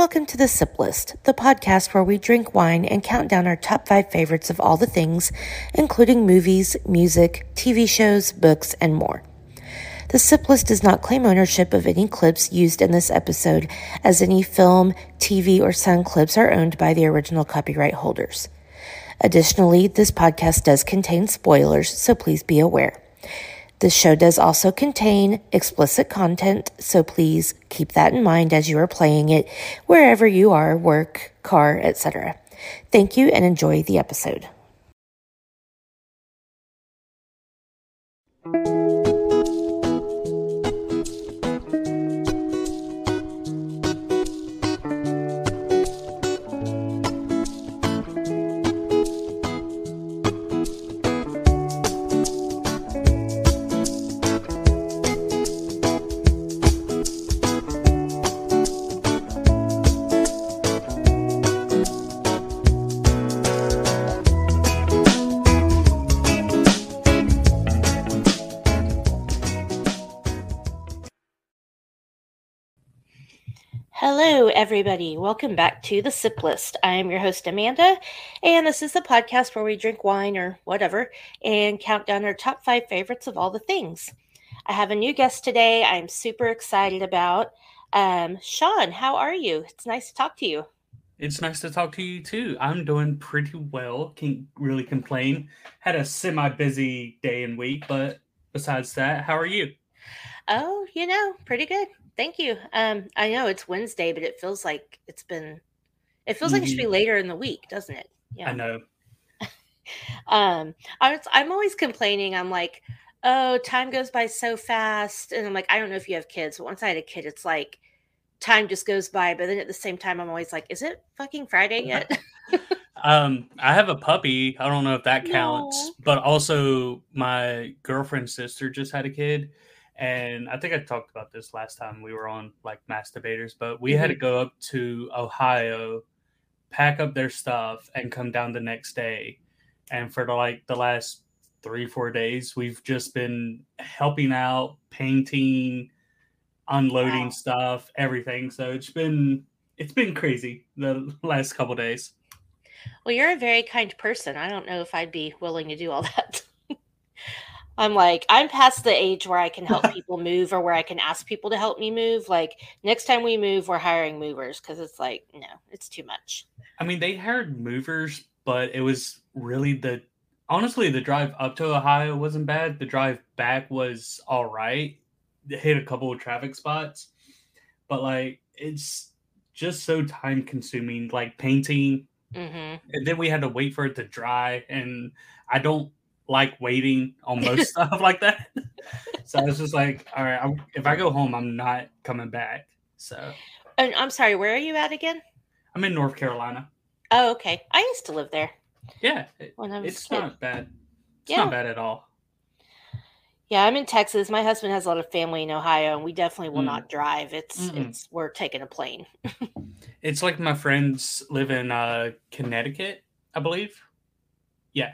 Welcome to the Sip List, the podcast where we drink wine and count down our top five favorites of all the things, including movies, music, TV shows, books, and more. The Sip List does not claim ownership of any clips used in this episode, as any film, TV, or sound clips are owned by the original copyright holders. Additionally, this podcast does contain spoilers, so please be aware. This show does also contain explicit content, so please keep that in mind as you are playing it wherever you are, work, car, etc. Thank you and enjoy the episode. Everybody. Welcome back to the Sip List. I am your host, Amanda, and this is the podcast where we drink wine or whatever and count down our top five favorites of all the things. I have a new guest today I'm super excited about. Um, Sean, how are you? It's nice to talk to you. It's nice to talk to you too. I'm doing pretty well. Can't really complain. Had a semi busy day and week, but besides that, how are you? Oh, you know, pretty good. Thank you. Um, I know it's Wednesday, but it feels like it's been. It feels like it should be Mhm. later in the week, doesn't it? Yeah. I know. Um, I was, I'm always complaining. I'm like, oh, time goes by so fast, and I'm like, I don't know if you have kids, but once I had a kid, it's like time just goes by. But then at the same time, I'm always like, is it fucking Friday yet? Um, I have a puppy. I don't know if that counts, No. but also my girlfriend's sister just had a kid. And I think I talked about this last time we were on like Mass Debaters, but we had to mm-hmm. go up to Ohio, pack up their stuff, and come down the next day. And for the, like the last three, four days, we've just been helping out, painting, unloading Wow. stuff, everything. So it's been it's been crazy the last couple days. well, you're a very kind person. I don't know if I'd be willing to do all that. I'm like, I'm past the age where I can help people move or where I can ask people to help me move. Like, next time we move, we're hiring movers because it's like, no, it's too much. I mean, they hired movers, but it was really the honestly the drive up to Ohio wasn't bad. The drive back was all right. It hit a couple of traffic spots, but like it's just so time consuming. Like painting, hmm and then we had to wait for it to dry, and I don't like waiting on most stuff like that. So I was just like, all right, I'm, if I go home, I'm not coming back. So And I'm sorry, where are you at again? I'm in North Carolina. Oh, okay. I used to live there Yeah, it- when I was it's kid. not bad. It's Yeah. not bad at all. Yeah, I'm in Texas. My husband has a lot of family in Ohio, and we definitely will Mm. not drive. It's Mm-mm. it's we're taking a plane. It's like my friends live in uh, Connecticut, I believe. Yeah,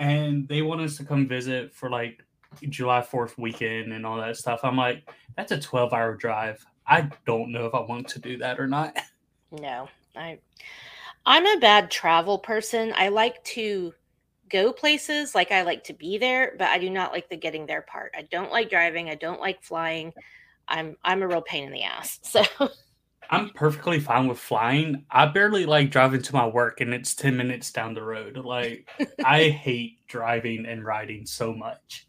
and they want us to come visit for like July Fourth weekend and all that stuff. I'm like, that's a 12 hour drive. I don't know if I want to do that or not. No, I I'm a bad travel person. I like to go places, like I like to be there, but I do not like the getting there part. I don't like driving. I don't like flying. I'm I'm a real pain in the ass. So I'm perfectly fine with flying. I barely like driving to my work, and it's 10 minutes down the road. Like, I hate driving and riding so much.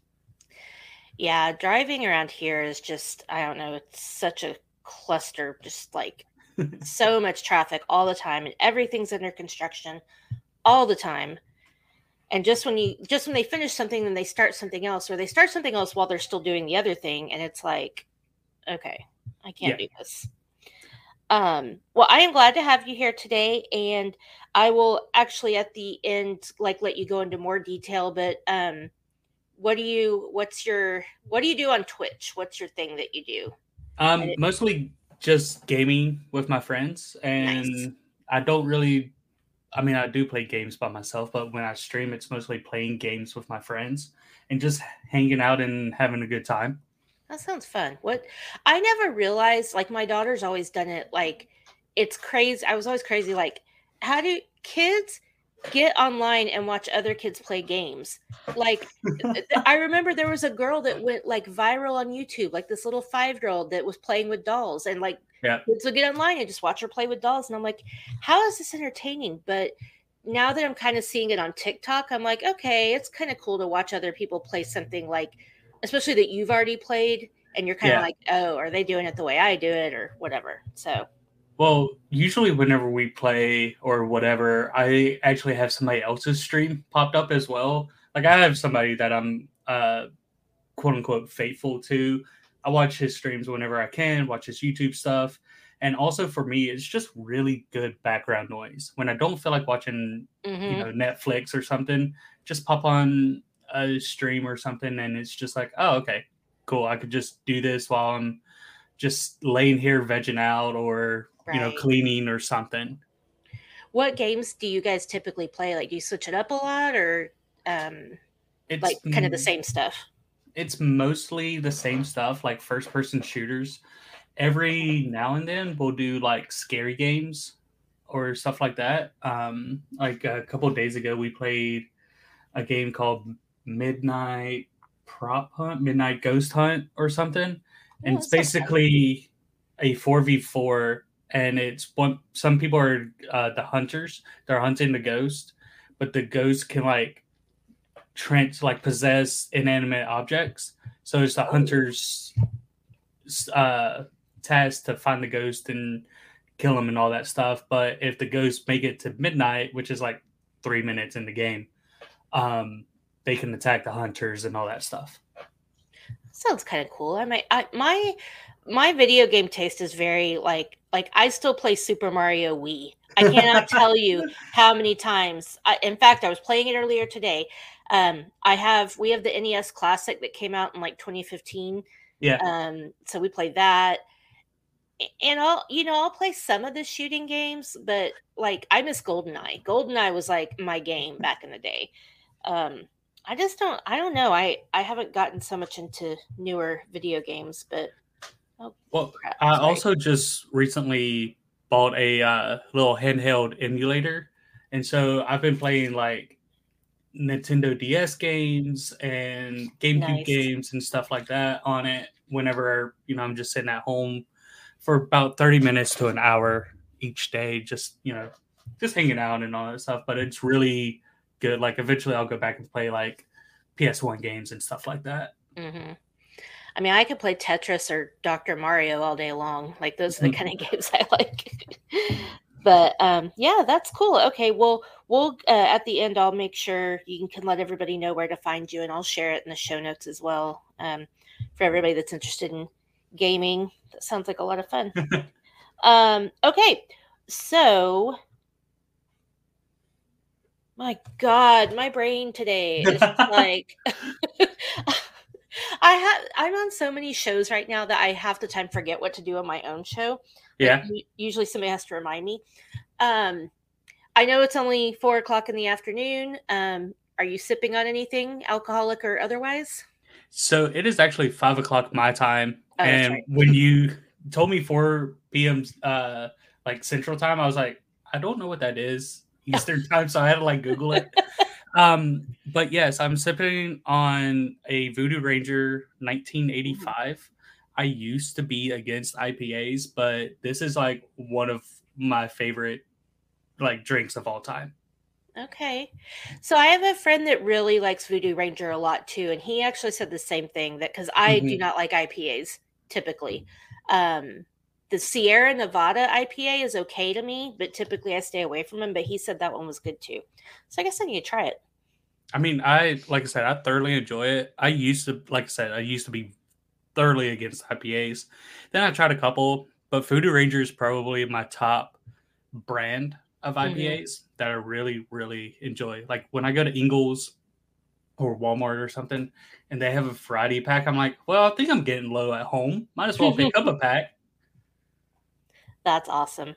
yeah, driving around here is just I don't know. It's such a cluster, just like so much traffic all the time and everything's under construction all the time and just when you just when they finish something then they start something else or they start something else while they're still doing the other thing and it's like okay i can't do this um well i am glad to have you here today and i will actually at the end like let you go into more detail but um what do you what's your what do you do on twitch what's your thing that you do Um, Right. mostly just gaming with my friends, and Nice. I don't really. I mean, I do play games by myself, but when I stream, it's mostly playing games with my friends and just hanging out and having a good time. That sounds fun. What I never realized, like my daughter's always done it like it's crazy. I was always crazy. Like, how do kids get online and watch other kids play games? Like, I remember there was a girl that went like viral on YouTube, like this little five year old that was playing with dolls, and like yeah. kids would get online and just watch her play with dolls. And I'm like, how is this entertaining? But now that I'm kind of seeing it on TikTok, I'm like, okay, it's kind of cool to watch other people play something like, especially that you've already played, and you're kind of Yeah. like, oh, are they doing it the way I do it, or whatever? So, Well, usually whenever we play or whatever, I actually have somebody else's stream popped up as well. Like I have somebody that I'm uh quote unquote faithful to. I watch his streams whenever I can, watch his YouTube stuff. And also for me, it's just really good background noise. When I don't feel like watching, mhm. you know, Netflix or something, just pop on a stream or something and it's just like, oh, okay, cool. I could just do this while I'm just laying here vegging out or you know cleaning or something what games do you guys typically play? Like, do you switch it up a lot, or um, it's like kind of the same stuff? it's mostly the same stuff like first person shooters every now and then we'll do like scary games or stuff like that um like a couple of days ago we played a game called midnight prop hunt midnight ghost hunt or something. And Oh, it's that sounds basically a 4v4 and it's one some people are uh, the hunters they're hunting the ghost but the ghost can like trans like possess inanimate objects. So it's the hunter's uh task to find the ghost and kill him and all that stuff. But if the ghosts make it to midnight which is like three minutes in the game um they can attack the hunters and all that stuff Sounds kind of cool. I might. I, my my video game taste is very like like I still play Super Mario Wii. I cannot tell you how many times. I, in fact, I was playing it earlier today. Um, I have we have the NES Classic that came out in like 2015. yeah Um, so we played that. And I'll, you know, I'll play some of the shooting games, but like I miss GoldenEye. GoldenEye was like my game back in the day. Um, I just don't, I don't know. I I haven't gotten so much into newer video games, but oh well crap! I also just recently bought a uh, little handheld emulator, and so I've been playing like Nintendo DS games and GameCube Nice. games and stuff like that on it. Whenever you know I'm just sitting at home for about thirty minutes to an hour each day, just you know, just hanging out and all that stuff. But it's really good. Like eventually, I'll go back and play like PS1 games and stuff like that. Mhm. I mean, I could play Tetris or Dr. Mario all day long. Like those are the kind of games I like. but um, yeah, that's cool. Okay, well, we'll uh, at the end, I'll make sure you can, can let everybody know where to find you, and I'll share it in the show notes as well um, for everybody that's interested in gaming. That sounds like a lot of fun. um, okay, so. My God, my brain today is like I have I'm on so many shows right now that I half the time forget what to do on my own show. Yeah. u- usually somebody has to remind me. Um, I know it's only four o'clock in the afternoon. Um, are you sipping on anything, alcoholic or otherwise? So it is actually five o'clock my time, Oh, and right. when you told me four p.m. uh like Central Time, I was like, I don't know what that is Eastern Time, so I had to like Google it. um, but yes, I'm sipping on a Voodoo Ranger 1985. I used to be against IPAs, but this is like one of my favorite like drinks of all time. Okay. So I have a friend that really likes Voodoo Ranger a lot too, and he actually said the same thing that because I do Mhm. not like IPAs typically. Um, the Sierra Nevada IPA is okay to me, but typically I stay away from them. But he said that one was good too. So I guess I need to try it. I mean, I like I said, I thoroughly enjoy it. I used to, like I said, I used to be thoroughly against IPAs. Then I tried a couple, but Voodoo Ranger is probably my top brand of Mhm. IPAs that I really, really enjoy. Like when I go to Ingles or Walmart or something, and they have a Friday pack, I'm like, well, I think I'm getting low at home. Might as well pick up a pack. That's awesome.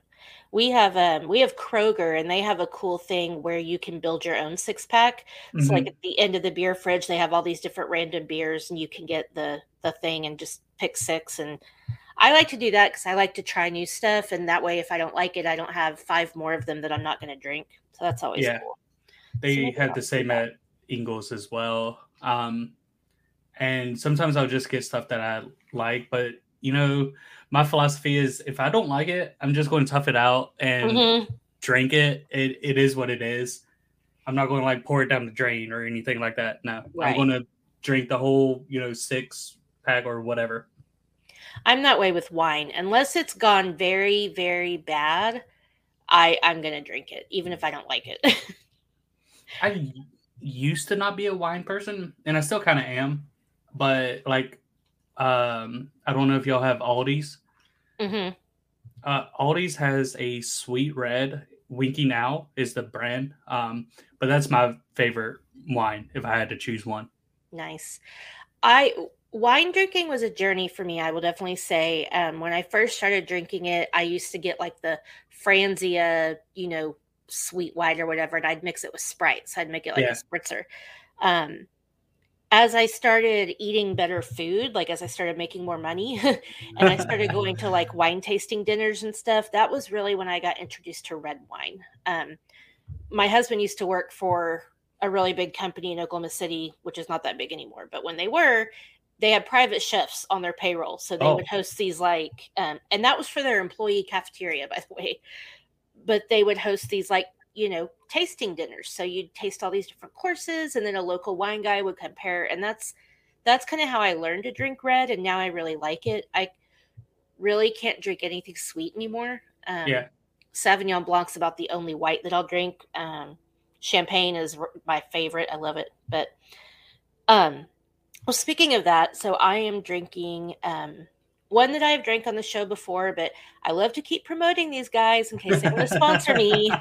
We have um we have Kroger and they have a cool thing where you can build your own six pack. So like Mhm. at the end of the beer fridge, they have all these different random beers and you can get the the thing and just pick six and I like to do that because I like to try new stuff, and that way, if I don't like it, I don't have five more of them that I'm not going to drink. So that's always Yeah. cool. They So had the same at Ingles as well. Um, and sometimes I'll just get stuff that I like, but you know, my philosophy is if I don't like it, I'm just going to tough it out and Mhm. drink it. It it is what it is. I'm not going to like pour it down the drain or anything like that. No, Right. I'm going to drink the whole, you know, six pack or whatever. I'm that way with wine. Unless it's gone very, very bad, I I'm gonna drink it, even if I don't like it. I used to not be a wine person, and I still kind of am, but like, um, I don't know if y'all have Aldi's. hmm Uh, Aldi's has a sweet red. Winking Owl is the brand, um, but that's my favorite wine if I had to choose one. Nice. I wine drinking was a journey for me. I will definitely say. Um, when I first started drinking it, I used to get like the Franzia, you know, sweet white or whatever, and I'd mix it with Sprite. So I'd make it like Yeah. a spritzer. Um, as I started eating better food, like as I started making more money, and I started going to like wine tasting dinners and stuff, that was really when I got introduced to red wine. Um, my husband used to work for a really big company in Oklahoma City, which is not that big anymore. But when they were, they had private chefs on their payroll. So they Oh. would host these like, um, and that was for their employee cafeteria, by the way. But they would host these like, you know, tasting dinners. So you'd taste all these different courses, and then a local wine guy would compare. And that's that's kind of how I learned to drink red, and now I really like it. I really can't drink anything sweet anymore. Um, Yeah. Sauvignon Blanc's about the only white that I'll drink. Um, champagne is r- my favorite. I love it. But um, well, speaking of that, so I am drinking um one that I've drank on the show before, but I love to keep promoting these guys in case they want to sponsor me.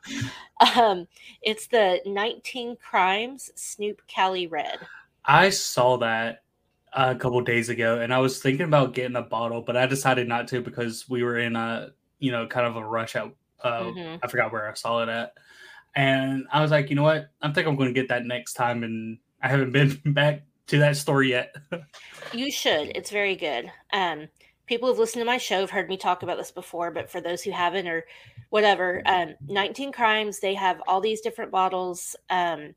um, it's the 19 Crimes Snoop Cali Red. I saw that a couple days ago, and I was thinking about getting a bottle, but I decided not to because we were in a you know kind of a rush out. Uh, Mhm. I forgot where I saw it at, and I was like, you know what? I think I'm going to get that next time, and I haven't been back to that store yet. You should. It's very good. Um, people who've listened to my show have heard me talk about this before, but for those who haven't or whatever, um, 19 Crimes, they have all these different bottles. Um,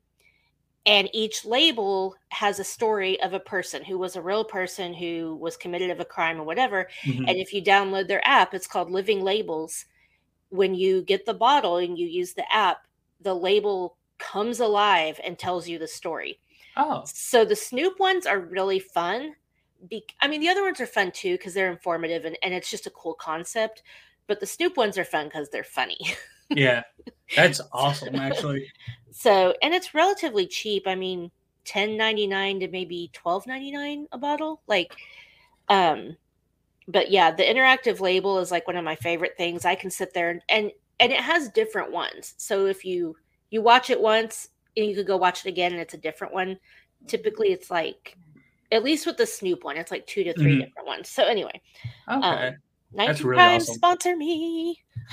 and each label has a story of a person who was a real person who was committed of a crime or whatever. Mhm. And if you download their app, it's called Living Labels. When you get the bottle and you use the app, the label comes alive and tells you the story. Oh, So the Snoop ones are really fun. Be- I mean, the other ones are fun too because they're informative and, and it's just a cool concept. But the Snoop ones are fun because they're funny. yeah, that's awesome. Actually, so and it's relatively cheap. I mean, ten ninety nine to maybe twelve ninety nine a bottle. Like, um, but yeah, the interactive label is like one of my favorite things. I can sit there and and, and it has different ones. So if you you watch it once and you could go watch it again and it's a different one. Typically, it's like at least with the Snoop one, it's like two to 3 Mhm. different ones. So anyway, okay. nineteen really Crimes awesome. sponsor me.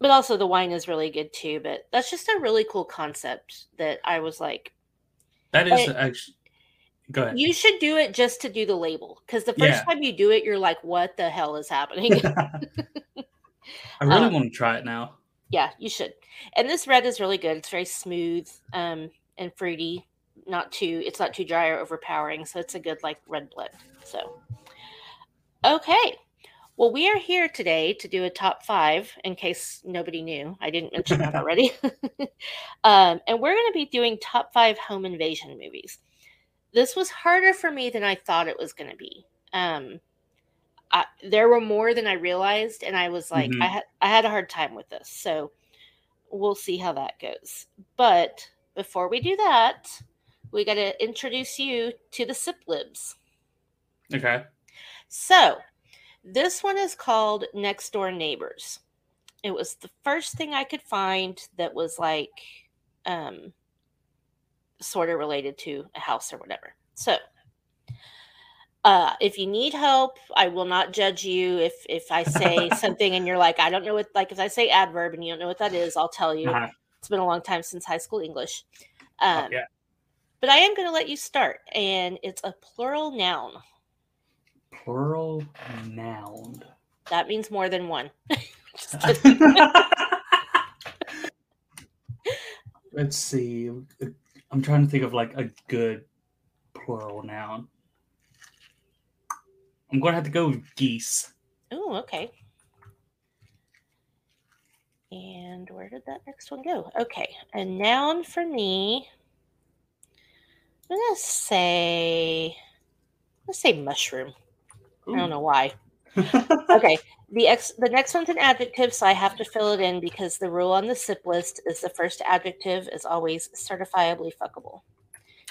But also the wine is really good too. But that's just a really cool concept that I was like, that is actually. Go ahead. you should do it just to do the label because the first Yeah. time you do it, you're like, what the hell is happening? I really um, want to try it now. Yeah, you should. And this red is really good. It's very smooth um, and fruity. Not too. It's not too dry or overpowering. So it's a good like red blend. So okay. Well, we are here today to do a top five. In case nobody knew, I didn't mention that already. um, and we're going to be doing top five home invasion movies. This was harder for me than I thought it was going to be. Um, I, there were more than I realized, and I was like, Mhm. I had I had a hard time with this. So we'll see how that goes. But before we do that, we got to introduce you to the Sip Libs. Okay. So this one is called Next Door Neighbors. It was the first thing I could find that was like um, sort of related to a house or whatever. So uh, if you need help, I will not judge you if if I say something and you're like, I don't know what like if I say adverb and you don't know what that is, I'll tell you. Uh-huh. It's been a long time since high school English. Oh, Um, yeah. But I am going to let you start, and it's a plural noun. Plural noun. That means more than one. Let's see. I'm trying to think of like a good plural noun. I'm going to have to go with geese. oh, okay. And where did that next one go? Okay, a noun for me. I'm gonna say, let's say mushroom. I don't know why. Okay, the ex the next one's an adjective, so I have to fill it in because the rule on the SIP list is the first adjective is always certifiably fuckable.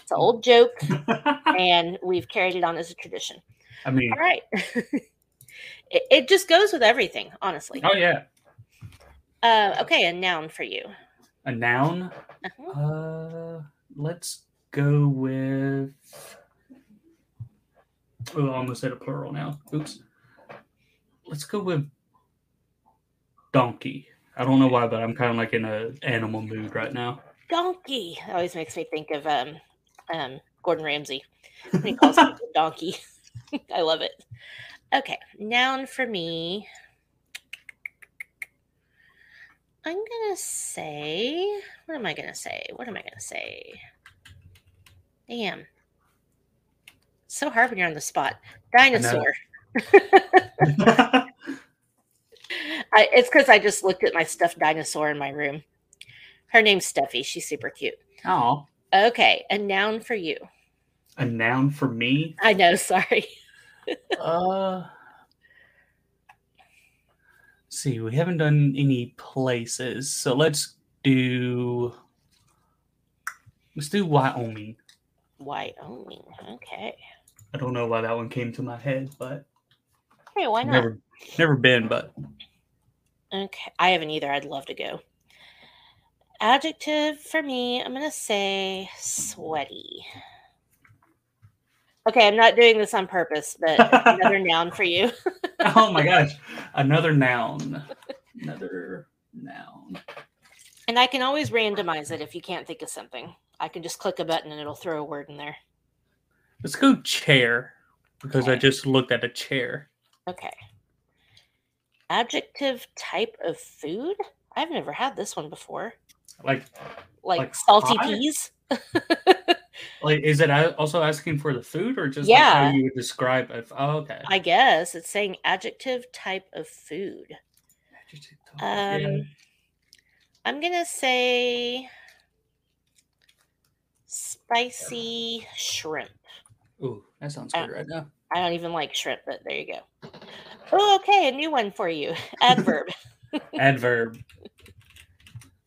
It's an old joke, and we've carried it on as a tradition. I mean, All right, it, it just goes with everything, honestly. oh yeah, Uh, okay, a noun for you. a noun. Uh-huh. Uh, let's go with. Oh, I almost said a plural now. Oops. Let's go with donkey. I don't know why, but I'm kind of like in a animal mood right now. Donkey always makes me think of um, um, Gordon Ramsay. when He calls people donkey. I love it. Okay, noun for me. I'm gonna say. What am I gonna say? What am I gonna say? Damn. So hard when you're on the spot. Dinosaur. I, it's because I just looked at my stuffed dinosaur in my room. Her name's Steffi. She's super cute. oh, Okay, a noun for you. a noun for me. I know, sorry. Uh, see, we haven't done any places, so let's do. Let's do Wyoming. Wyoming. Okay. I don't know why that one came to my head, but Hey, why not? never, never been. But Okay. I haven't either. I'd love to go. Adjective for me, I'm going to say sweaty. Okay, I'm not doing this on purpose, but another noun for you. oh my gosh, another noun, another noun. And I can always randomize it if you can't think of something. I can just click a button and it'll throw a word in there. Let's go chair because I just looked at a chair. Okay. Adjective type of food? I've never had this one before. Like, Like, Like salty hot? peas? like, is it also asking for the food or just like how you would describe it? Oh, okay. I guess it's saying adjective type of food. Yeah. Um, I'm gonna say spicy shrimp. Ooh, that sounds uh, good right now. I don't even like shrimp, but there you go. Oh, okay, a new one for you. Adverb. Adverb.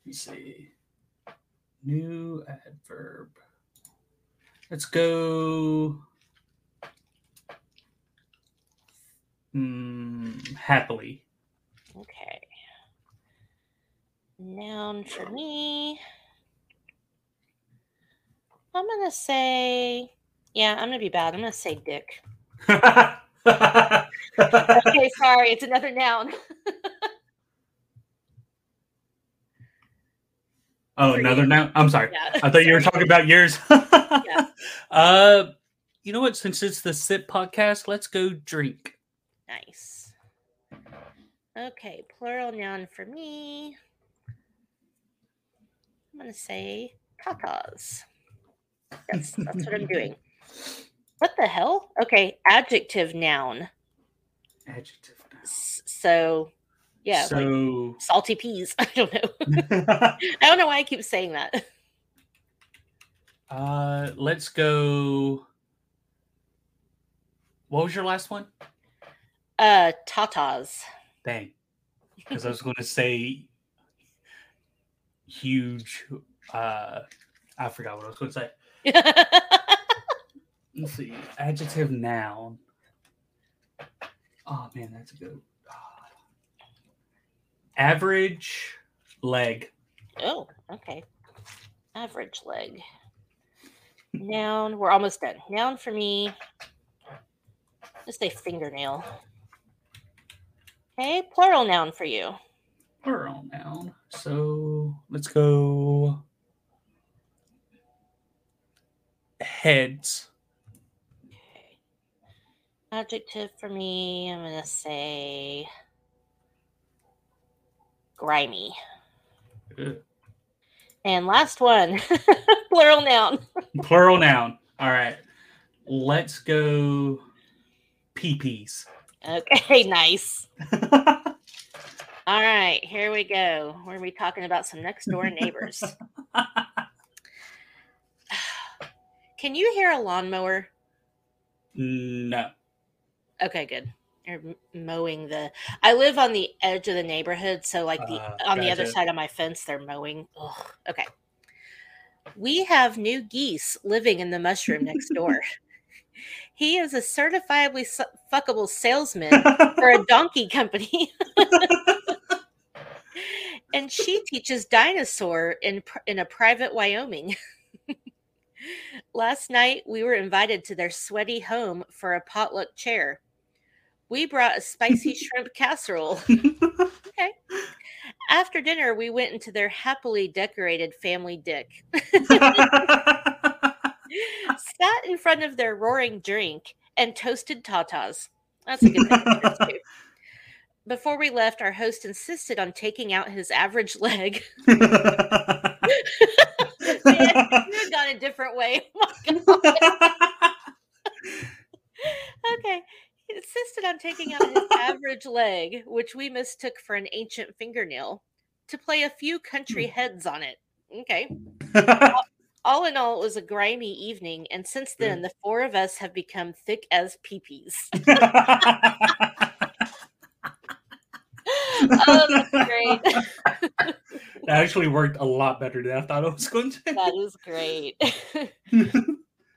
Let's see. New adverb. Let's go. Mm, happily. okay. Noun for me. I'm gonna say, yeah, I'm gonna be bad. I'm gonna say dick. Okay, sorry, it's another noun. For another you. now. I'm sorry. Yeah, I thought you were talking about yours. Yeah. Uh, you know what? Since it's the sip podcast, let's go drink. Nice. Okay, plural noun for me. I'm gonna say tatas. That's that's what I'm doing. What the hell? Okay, adjective noun. Adjective. S- So, yeah, like salty peas. I don't know. I don't know why I keep saying that. uh, let's go. What was your last one? Uh, tatas. Dang. Because I was going to say huge. Uh, I forgot what I was going to say. Let's see. Adjective noun. Oh man, that's a good. Average leg. oh, okay. Average leg. Noun. We're almost done. Noun for me. Let's say fingernail. Okay, plural noun for you. Plural noun. So let's go. Heads. Okay. Adjective for me, I'm going to say grimy. Ugh. And last one, plural noun. Plural noun. All right. Let's go peepees. Okay, nice. All right, here we go. We're going to be talking about some next door neighbors. Can you hear a lawnmower? no. Okay, good. You're mowing the. I live on the edge of the neighborhood, so like the Ah, on the other side of my fence, they're mowing. Ugh, okay. We have new geese living in the mushroom next door. he is a certifiably su- fuckable salesman for a donkey company. and she teaches dinosaur in in a private Wyoming. Last night we were invited to their sweaty home for a potluck chair. We brought a spicy shrimp casserole. Okay. After dinner, we went into their happily decorated family dick. Sat in front of their roaring drink and toasted tatas. That's a good thing. too. Before we left, our host insisted on taking out his average leg. Man, you had gone a different way. Oh. Okay. He insisted on taking out his average leg, which we mistook for an ancient fingernail, to play a few country hmm. heads on it. Okay. All in all, it was a grimy evening, and since then, the four of us have become thick as peepees. oh, that's great. that actually worked a lot better than I thought it was going to. That is great.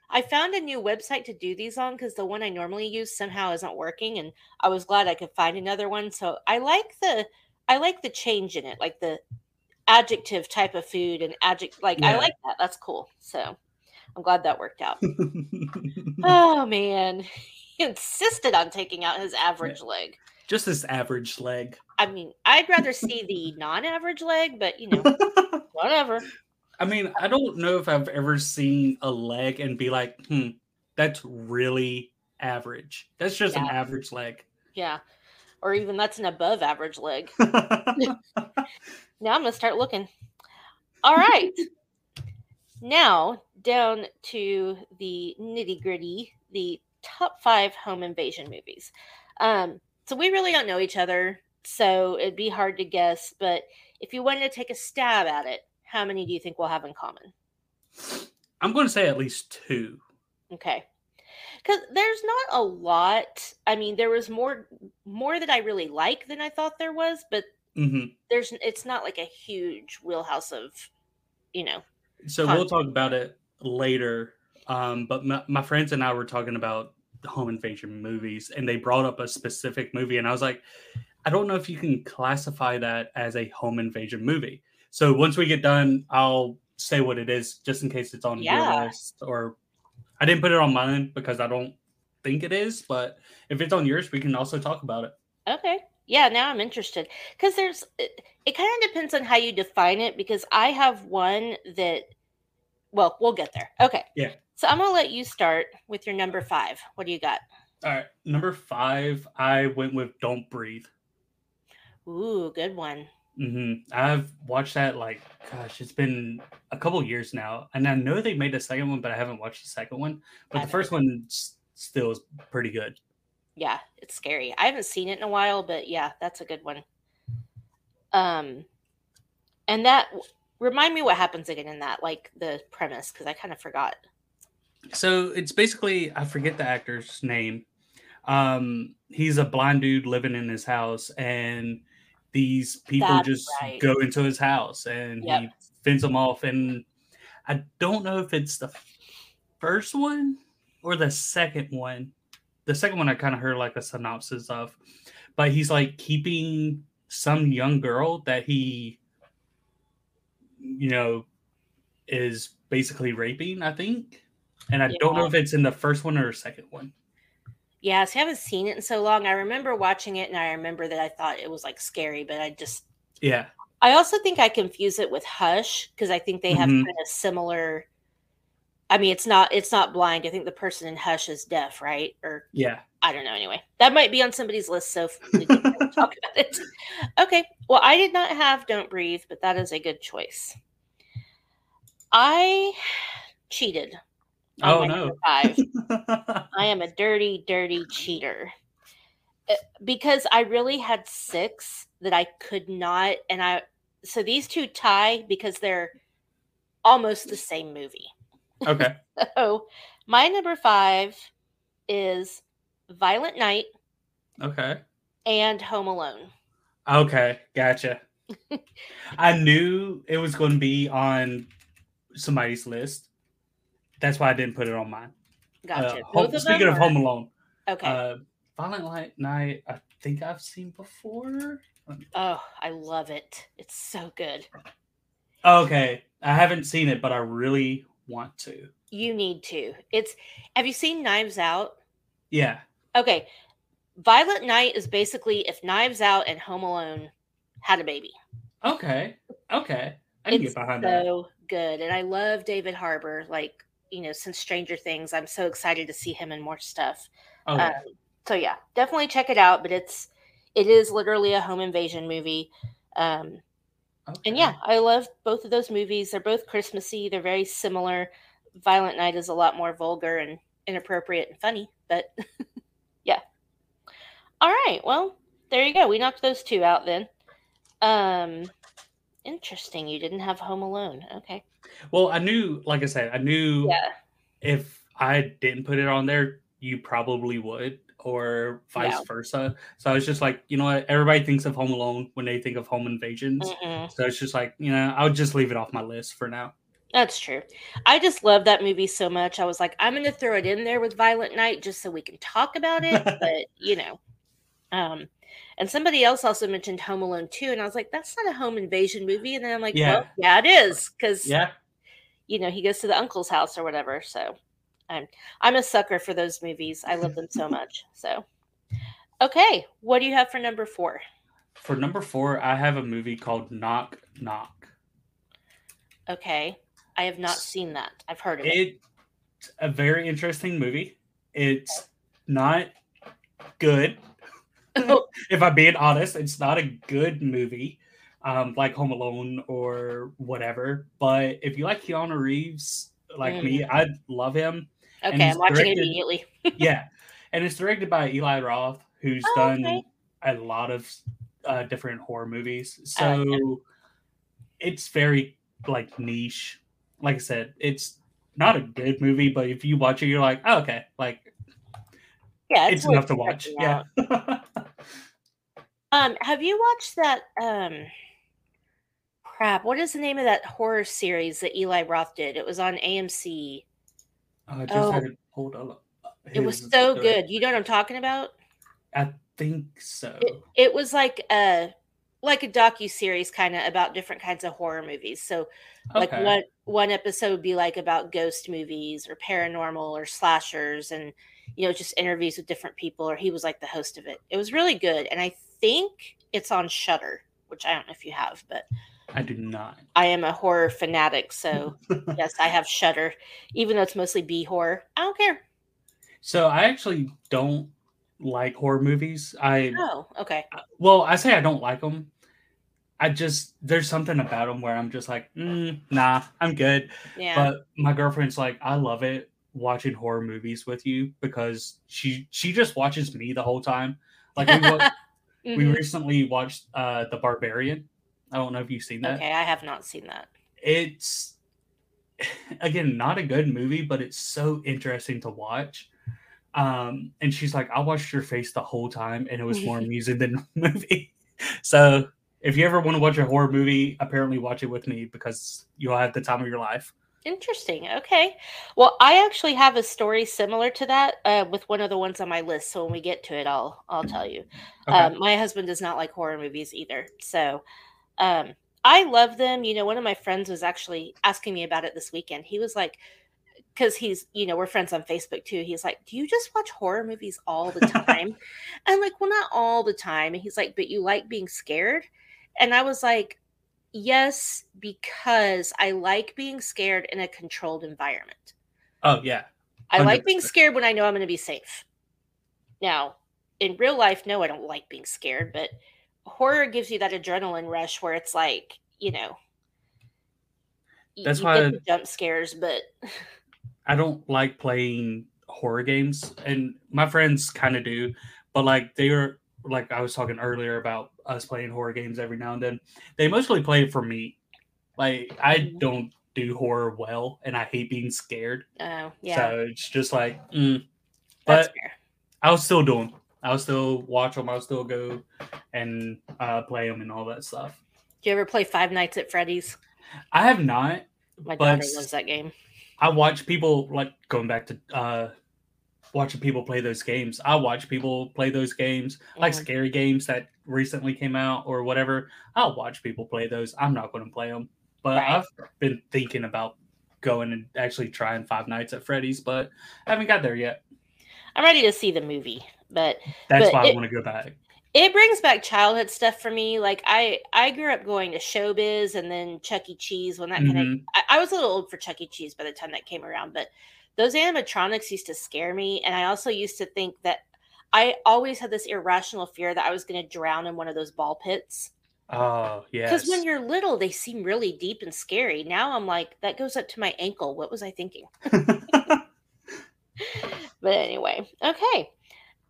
I found a new website to do these on because the one I normally use somehow isn't working, and I was glad I could find another one. So I like the I like the change in it, like the adjective type of food and adjective. Like I like that. That's cool. So I'm glad that worked out. oh man, he insisted on taking out his average leg. Just his average leg. I mean, I'd rather see the non-average leg, but you know, whatever. I mean, I don't know if I've ever seen a leg and be like, hmm, that's really average. That's just an average leg. Yeah. Or even that's an above average leg. Now I'm going to start looking. All right. now down to the nitty gritty, the top five home invasion movies. Um, so we really don't know each other, so it'd be hard to guess. But if you wanted to take a stab at it, how many do you think we'll have in common? I'm going to say at least two. Okay. Cuz there's not a lot. I mean, there was more more that I really like than I thought there was, but hmm there's it's not like a huge wheelhouse of, you know. So Fun. we'll talk about it later. Um, but my, my friends and I were talking about home invasion movies, and they brought up a specific movie, and I was like, I don't know if you can classify that as a home invasion movie. So once we get done, I'll say what it is, just in case it's on Yeah. your list. Or I didn't put it on mine because I don't think it is, but if it's on yours, we can also talk about it. Okay. Yeah, now I'm interested cuz there's it, it kind of depends on how you define it because I have one that well, we'll get there. Okay. Yeah. So I'm going to let you start with your number 5. What do you got? All right, number five, I went with "Don't Breathe." Ooh, good one. Hmm I've watched that like, gosh, it's been a couple years now, and I know they made a second one, but I haven't watched the second one. But I the know. first one still is pretty good. Yeah, it's scary. I haven't seen it in a while, but yeah, that's a good one. Um and that remind me what happens again in that like the premise cuz I kind of forgot. So it's basically I forget the actor's name. Um, he's a blind dude living in his house, and these people That's just right. go into his house, and he fends them off. And I don't know if it's the first one or the second one. The second one I kind of heard like a synopsis of, but he's like keeping some young girl that he, you know, is basically raping. I think, and I don't know if it's in the first one or the second one. Yeah, see, I haven't seen it in so long. I remember watching it and I remember that I thought it was like scary, but I just Yeah, I also think I confuse it with Hush because I think they have Mhm. kind of similar I mean, it's not it's not blind. I think the person in Hush is deaf, right? Or yeah, I don't know. Anyway, that might be on somebody's list, so we can talk about it. Okay. Well, I did not have "Don't Breathe," but that is a good choice. I cheated. Oh no! Five. I am a dirty, dirty cheater uh, because I really had six that I could not, and I so these two tie because they're almost the same movie. Okay. so my number five is Violent Night. Okay. And Home Alone. Okay, gotcha. I knew it was going to be on somebody's list. That's why I didn't put it on mine. Gotcha. Uh, home, speaking of Home Alone, okay. Uh, Violent Night, I think I've seen before. Oh, I love it. It's so good. Okay, I haven't seen it, but I really want to. You need to. It's. Have you seen Knives Out? Yeah. Okay. Violent Night is basically if Knives Out and Home Alone had a baby. Okay. Okay. I can it's get behind so that. So good. And I love David Harbour. Like, you know, since Stranger Things, I'm so excited to see him in more stuff. Oh, yeah. Um, so yeah, definitely check it out. But it's it is literally a home invasion movie. Um okay. and yeah, I love both of those movies. They're both Christmassy. They're very similar. Violent Night is a lot more vulgar and inappropriate and funny, but yeah. All right. Well, there you go. We knocked those two out then. Um interesting. You didn't have Home Alone. Okay. Well, I knew, like I said, I knew Yeah. if I didn't put it on there, you probably would, or vice Yeah. versa. So I was just like, you know what? Everybody thinks of Home Alone when they think of home invasions. Mm-mm. So it's just like, you know, I'll just leave it off my list for now. That's true. I just love that movie so much. I was like, I'm going to throw it in there with Violent Night just so we can talk about it. but you know, um, and somebody else also mentioned Home Alone 2, and I was like, that's not a home invasion movie. And then I'm like, Yeah. well, yeah, it is because Yeah. you know he goes to the uncle's house or whatever. So I'm I'm a sucker for those movies. I love them so much. So okay, what do you have for number four? For number four, I have a movie called Knock Knock. Okay, I have not seen that. I've heard of it. It's a very interesting movie. It's not good. if I'm being honest, it's not a good movie, um, like Home Alone or whatever. But if you like Keanu Reeves, like me, I love him. Okay, I'm watching directed- immediately. yeah, and it's directed by Eli Roth, who's Oh, done okay. a lot of uh, different horror movies. Oh. So it's very like niche. Like I said, it's not a good movie, but if you watch it, you're like, oh, okay, like Yeah, it's worth enough to watch. Yeah. Um, have you watched that? Um, crap. What is the name of that horror series that Eli Roth did? It was on AMC. I just Oh. had it pulled up. It was so direct- good. You know what I'm talking about? I think so. It, it was like a like a docu series kind of about different kinds of horror movies. So like Okay. one one episode would be like about ghost movies or paranormal or slashers and you know just interviews with different people or he was like the host of it. It was really good and I think it's on Shudder, which I don't know if you have, but I do not. I am a horror fanatic, so yes, I have Shudder, even though it's mostly B horror. I don't care. So I actually don't like horror movies. I Oh, okay. well, I say I don't like them. I just there's something about them where I'm just like, mm, nah, I'm good. Yeah. But my girlfriend's like, I love it watching horror movies with you because she she just watches me the whole time. Like we wa- we recently watched uh The Barbarian. I don't know if you've seen that. Okay, I have not seen that. It's again not a good movie, but it's so interesting to watch. Um, and she's like, I watched your face the whole time, and it was more amusing than the movie. So if you ever want to watch a horror movie, apparently watch it with me because you'll have the time of your life. Interesting. Okay. Well, I actually have a story similar to that uh, with one of the ones on my list. So when we get to it, I'll I'll tell you. Okay. Um, my husband does not like horror movies either. So um, I love them. You know, one of my friends was actually asking me about it this weekend. He was like, because he's, you know, we're friends on Facebook too. He's like, Do you just watch horror movies all the time? I'm like, Well, not all the time. And he's like, But you like being scared? And I was like, Yes, because I like being scared in a controlled environment. oh yeah, I like being scared when I know I'm going to be safe. Now, in real life, no, I don't like being scared, but horror gives you that adrenaline rush where it's like, you know, that's why jump scares, but I don't like playing horror games, and my friends kind of do, but like they are like I was talking earlier about us playing horror games every now and then. They mostly play it for me. Like I mm-hmm. don't do horror well, and I hate being scared. Oh yeah. So it's just like, mm. but I was still doing. I'll still watch them. I'll still go and uh, play them and all that stuff. Do you ever play Five Nights at Freddy's? I have not. My daughter loves that game. I watch people like going back to uh, watching people play those games. I watch people play those games, like scary games that recently came out or whatever. I'll watch people play those. I'm not going to play them, but right. I've been thinking about going and actually trying Five Nights at Freddy's, but I haven't got there yet. I'm ready to see the movie, but that's but why it, I want to go back it brings back childhood stuff for me. Like I, I grew up going to Showbiz and then Chuck E. Cheese when that mm-hmm. kind of. I, I, was a little old for Chuck E. Cheese by the time that came around, but those animatronics used to scare me, and I also used to think that I always had this irrational fear that I was going to drown in one of those ball pits. Oh yeah. Because when you're little, they seem really deep and scary. Now I'm like, that goes up to my ankle. What was I thinking? but anyway, okay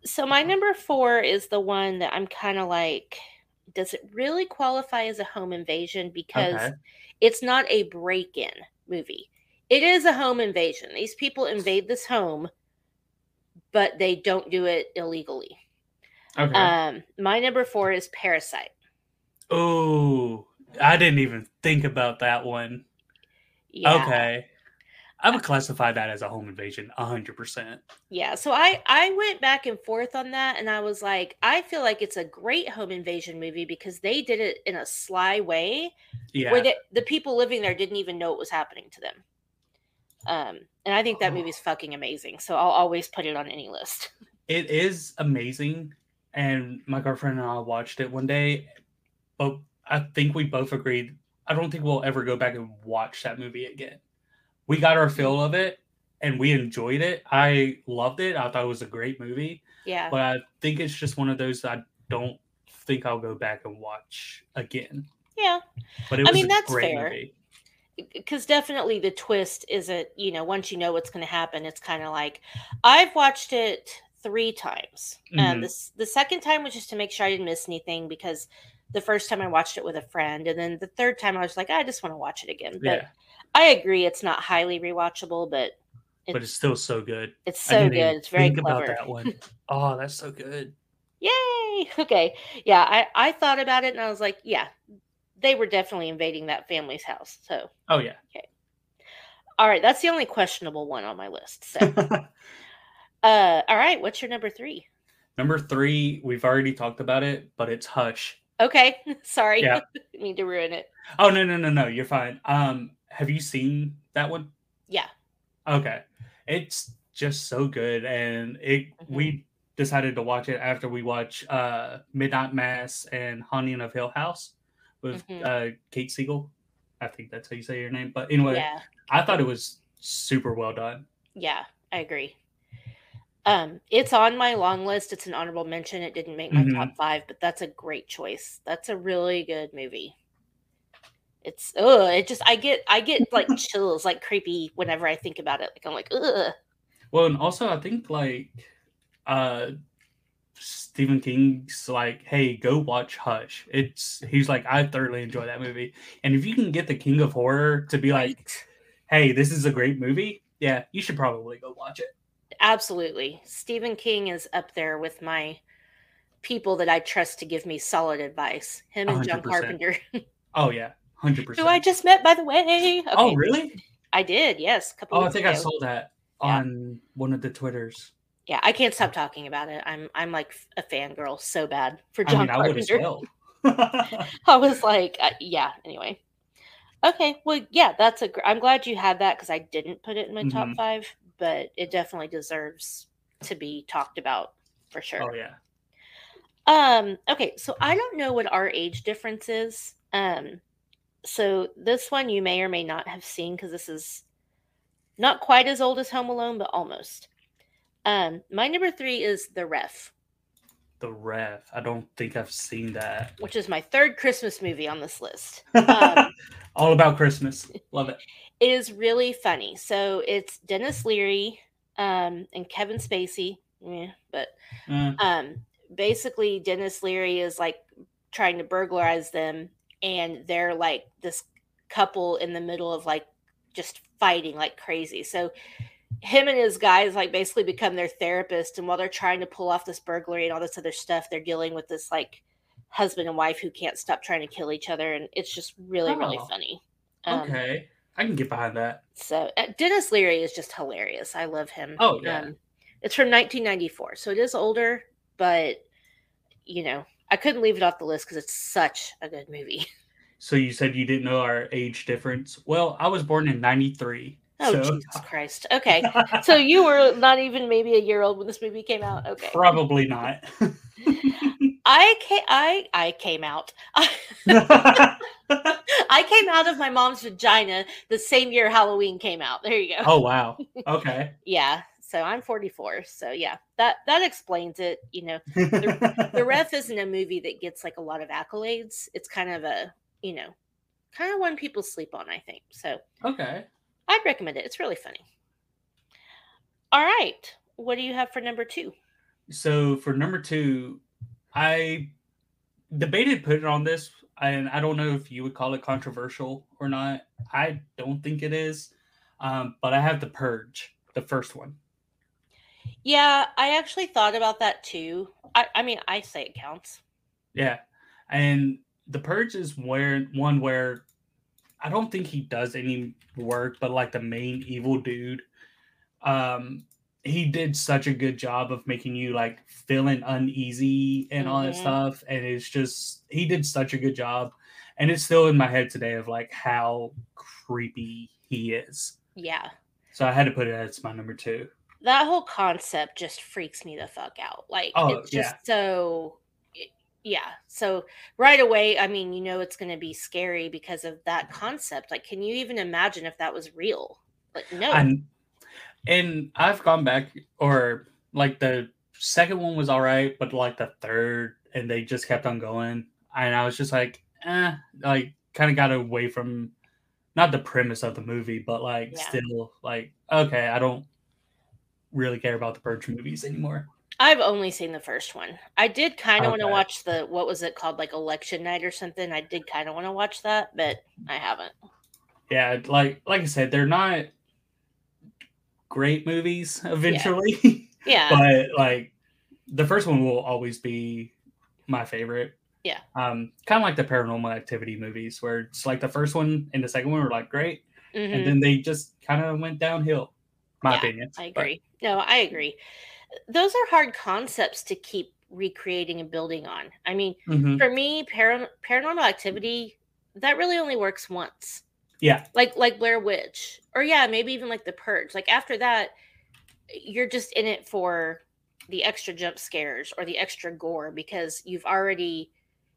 so my uh-huh. number four is the one that I'm kind of like, does it really qualify as a home invasion? Because okay. it's not a break in movie. It is a home invasion. These people invade this home, but they don't do it illegally. Okay. Um, my number four is Parasite. Oh, I didn't even think about that one. Yeah. Okay. I would classify that as a home invasion, hundred percent. Yeah, so I I went back and forth on that, and I was like, I feel like it's a great home invasion movie because they did it in a sly way, yeah. where the, the people living there didn't even know what was happening to them. Um, and I think that movie is fucking amazing. So I'll always put it on any list. It is amazing, and my girlfriend and I watched it one day, but I think we both agreed. I don't think we'll ever go back and watch that movie again we got our fill of it and we enjoyed it. I loved it. I thought it was a great movie. Yeah. But I think it's just one of those I don't think I'll go back and watch again. Yeah. But I mean that's fair. Because definitely the twist isn't, you know, once you know what's going to happen, it's kind of like I've watched it three times. Mm-hmm. And this the second time was just to make sure I didn't miss anything because the first time I watched it with a friend, and then the third time I was like, I just want to watch it again. But yeah. I agree, it's not highly rewatchable, but it's, but it's still so good. It's so good. It's very think clever. about that one. oh, that's so good. Yay! Okay, yeah, I I thought about it and I was like, yeah, they were definitely invading that family's house. So. Oh yeah. Okay. All right, that's the only questionable one on my list. So. uh, all right, what's your number three? Number three, we've already talked about it, but it's Hush. Okay, sorry, yeah. mean to ruin it. Oh no no no no, you're fine. Um, have you seen that one? Yeah. Okay. It's just so good and it mm-hmm. we decided to watch it after we watch uh Midnight Mass and Haunting of Hill House with mm-hmm. uh Kate Siegel. I think that's how you say your name. But anyway, yeah. I thought it was super well done. Yeah, I agree. Um, it's on my long list. It's an honorable mention. It didn't make my mm-hmm. top five, but that's a great choice. That's a really good movie it's oh it just i get i get like chills like creepy whenever i think about it like i'm like ugh well and also i think like uh stephen king's like hey go watch hush it's he's like i thoroughly enjoy that movie and if you can get the king of horror to be like hey this is a great movie yeah you should probably go watch it absolutely stephen king is up there with my people that i trust to give me solid advice him and 100%. john carpenter oh yeah hundred percent. Who I just met, by the way. Oh, okay. Oh, really? I did. Yes. oh, I think ago. I saw that on yeah. one of the twitters. Yeah, I can't stop talking about it. I'm I'm like a fangirl so bad for John I mean, Carpenter. I. I was like, uh, yeah. Anyway, okay. Well, yeah, that's a. Gr- I'm glad you had that because I didn't put it in my mm-hmm. top five, but it definitely deserves to be talked about for sure. Oh yeah. Um. Okay, so I don't know what our age difference is. Um so this one you may or may not have seen because this is not quite as old as Home Alone, but almost. Um, my number three is The Ref. The Ref. I don't think I've seen that. Which is my third Christmas movie on this list. Um, All about Christmas. Love it. It is really funny. So it's Denis Leary um, and Kevin Spacey. Yeah, but mm. um, basically, Denis Leary is like trying to burglarize them, and they're like this couple in the middle of like just fighting like crazy. So him and his guys like basically become their therapist and while they're trying to pull off this burglary and all this other stuff they're dealing with this like husband and wife who can't stop trying to kill each other and it's just really oh, really funny. Um, okay. I can get behind that. So uh, denis leary is just hilarious. I love him. Oh yeah. Um, it's from 1994 so it is older but you know i couldn't leave it off the list because it's such a good movie. So you said you didn't know our age difference? Well i was born in 93 Oh so. Jesus Christ! Okay, so you were not even maybe a year old when this movie came out. Okay, probably not. I came. I I came out. I came out of my mom's vagina the same year Halloween came out. There you go. Oh wow. Okay. yeah. So I'm 44. So yeah, that that explains it. You know, the, the Ref isn't a movie that gets like a lot of accolades. It's kind of a you know, kind of one people sleep on. I think so. Okay. I'd recommend it. It's really funny. All right. What do you have for number two? So for number two, I debated putting on this, and I don't know if you would call it controversial or not. I don't think it is. Um, but I have the Purge, the first one. Yeah, I actually thought about that too. I, I mean, I say it counts. Yeah, and the Purge is where one where I don't think he does any work, but like the main evil dude, um, he did such a good job of making you like feeling uneasy and mm-hmm. all that mm-hmm. stuff. And it's just he did such a good job. And it's still in my head today of like how creepy he is. Yeah. So I had to put it as my number two. That whole concept just freaks me the fuck out. Like oh, it's just yeah. so yeah so right away i mean you know it's going to be scary because of that concept like can you even imagine if that was real? Like no. And and i've gone back or like the second one was all right but like the third and they just kept on going and i was just like eh like kind of got away from not the premise of the movie but like yeah. still like okay i don't really care about the purge movies anymore I've only seen the first one. I did kind of okay. want to watch the what was it called, like election night or something. I did kind of want to watch that, but I haven't. Yeah, like like I said, they're not great movies eventually. Yeah. but like the first one will always be my favorite. Yeah. Um, kind of like the paranormal activity movies where it's like the first one and the second one were like great. Mm-hmm. And then they just kind of went downhill. My yeah, opinion. I agree. But, no, I agree those are hard concepts to keep recreating and building on. I mean, mm-hmm. for me, par- paranormal activity that really only works once. Yeah. Like like Blair Witch or yeah, maybe even like The Purge. Like after that you're just in it for the extra jump scares or the extra gore because you've already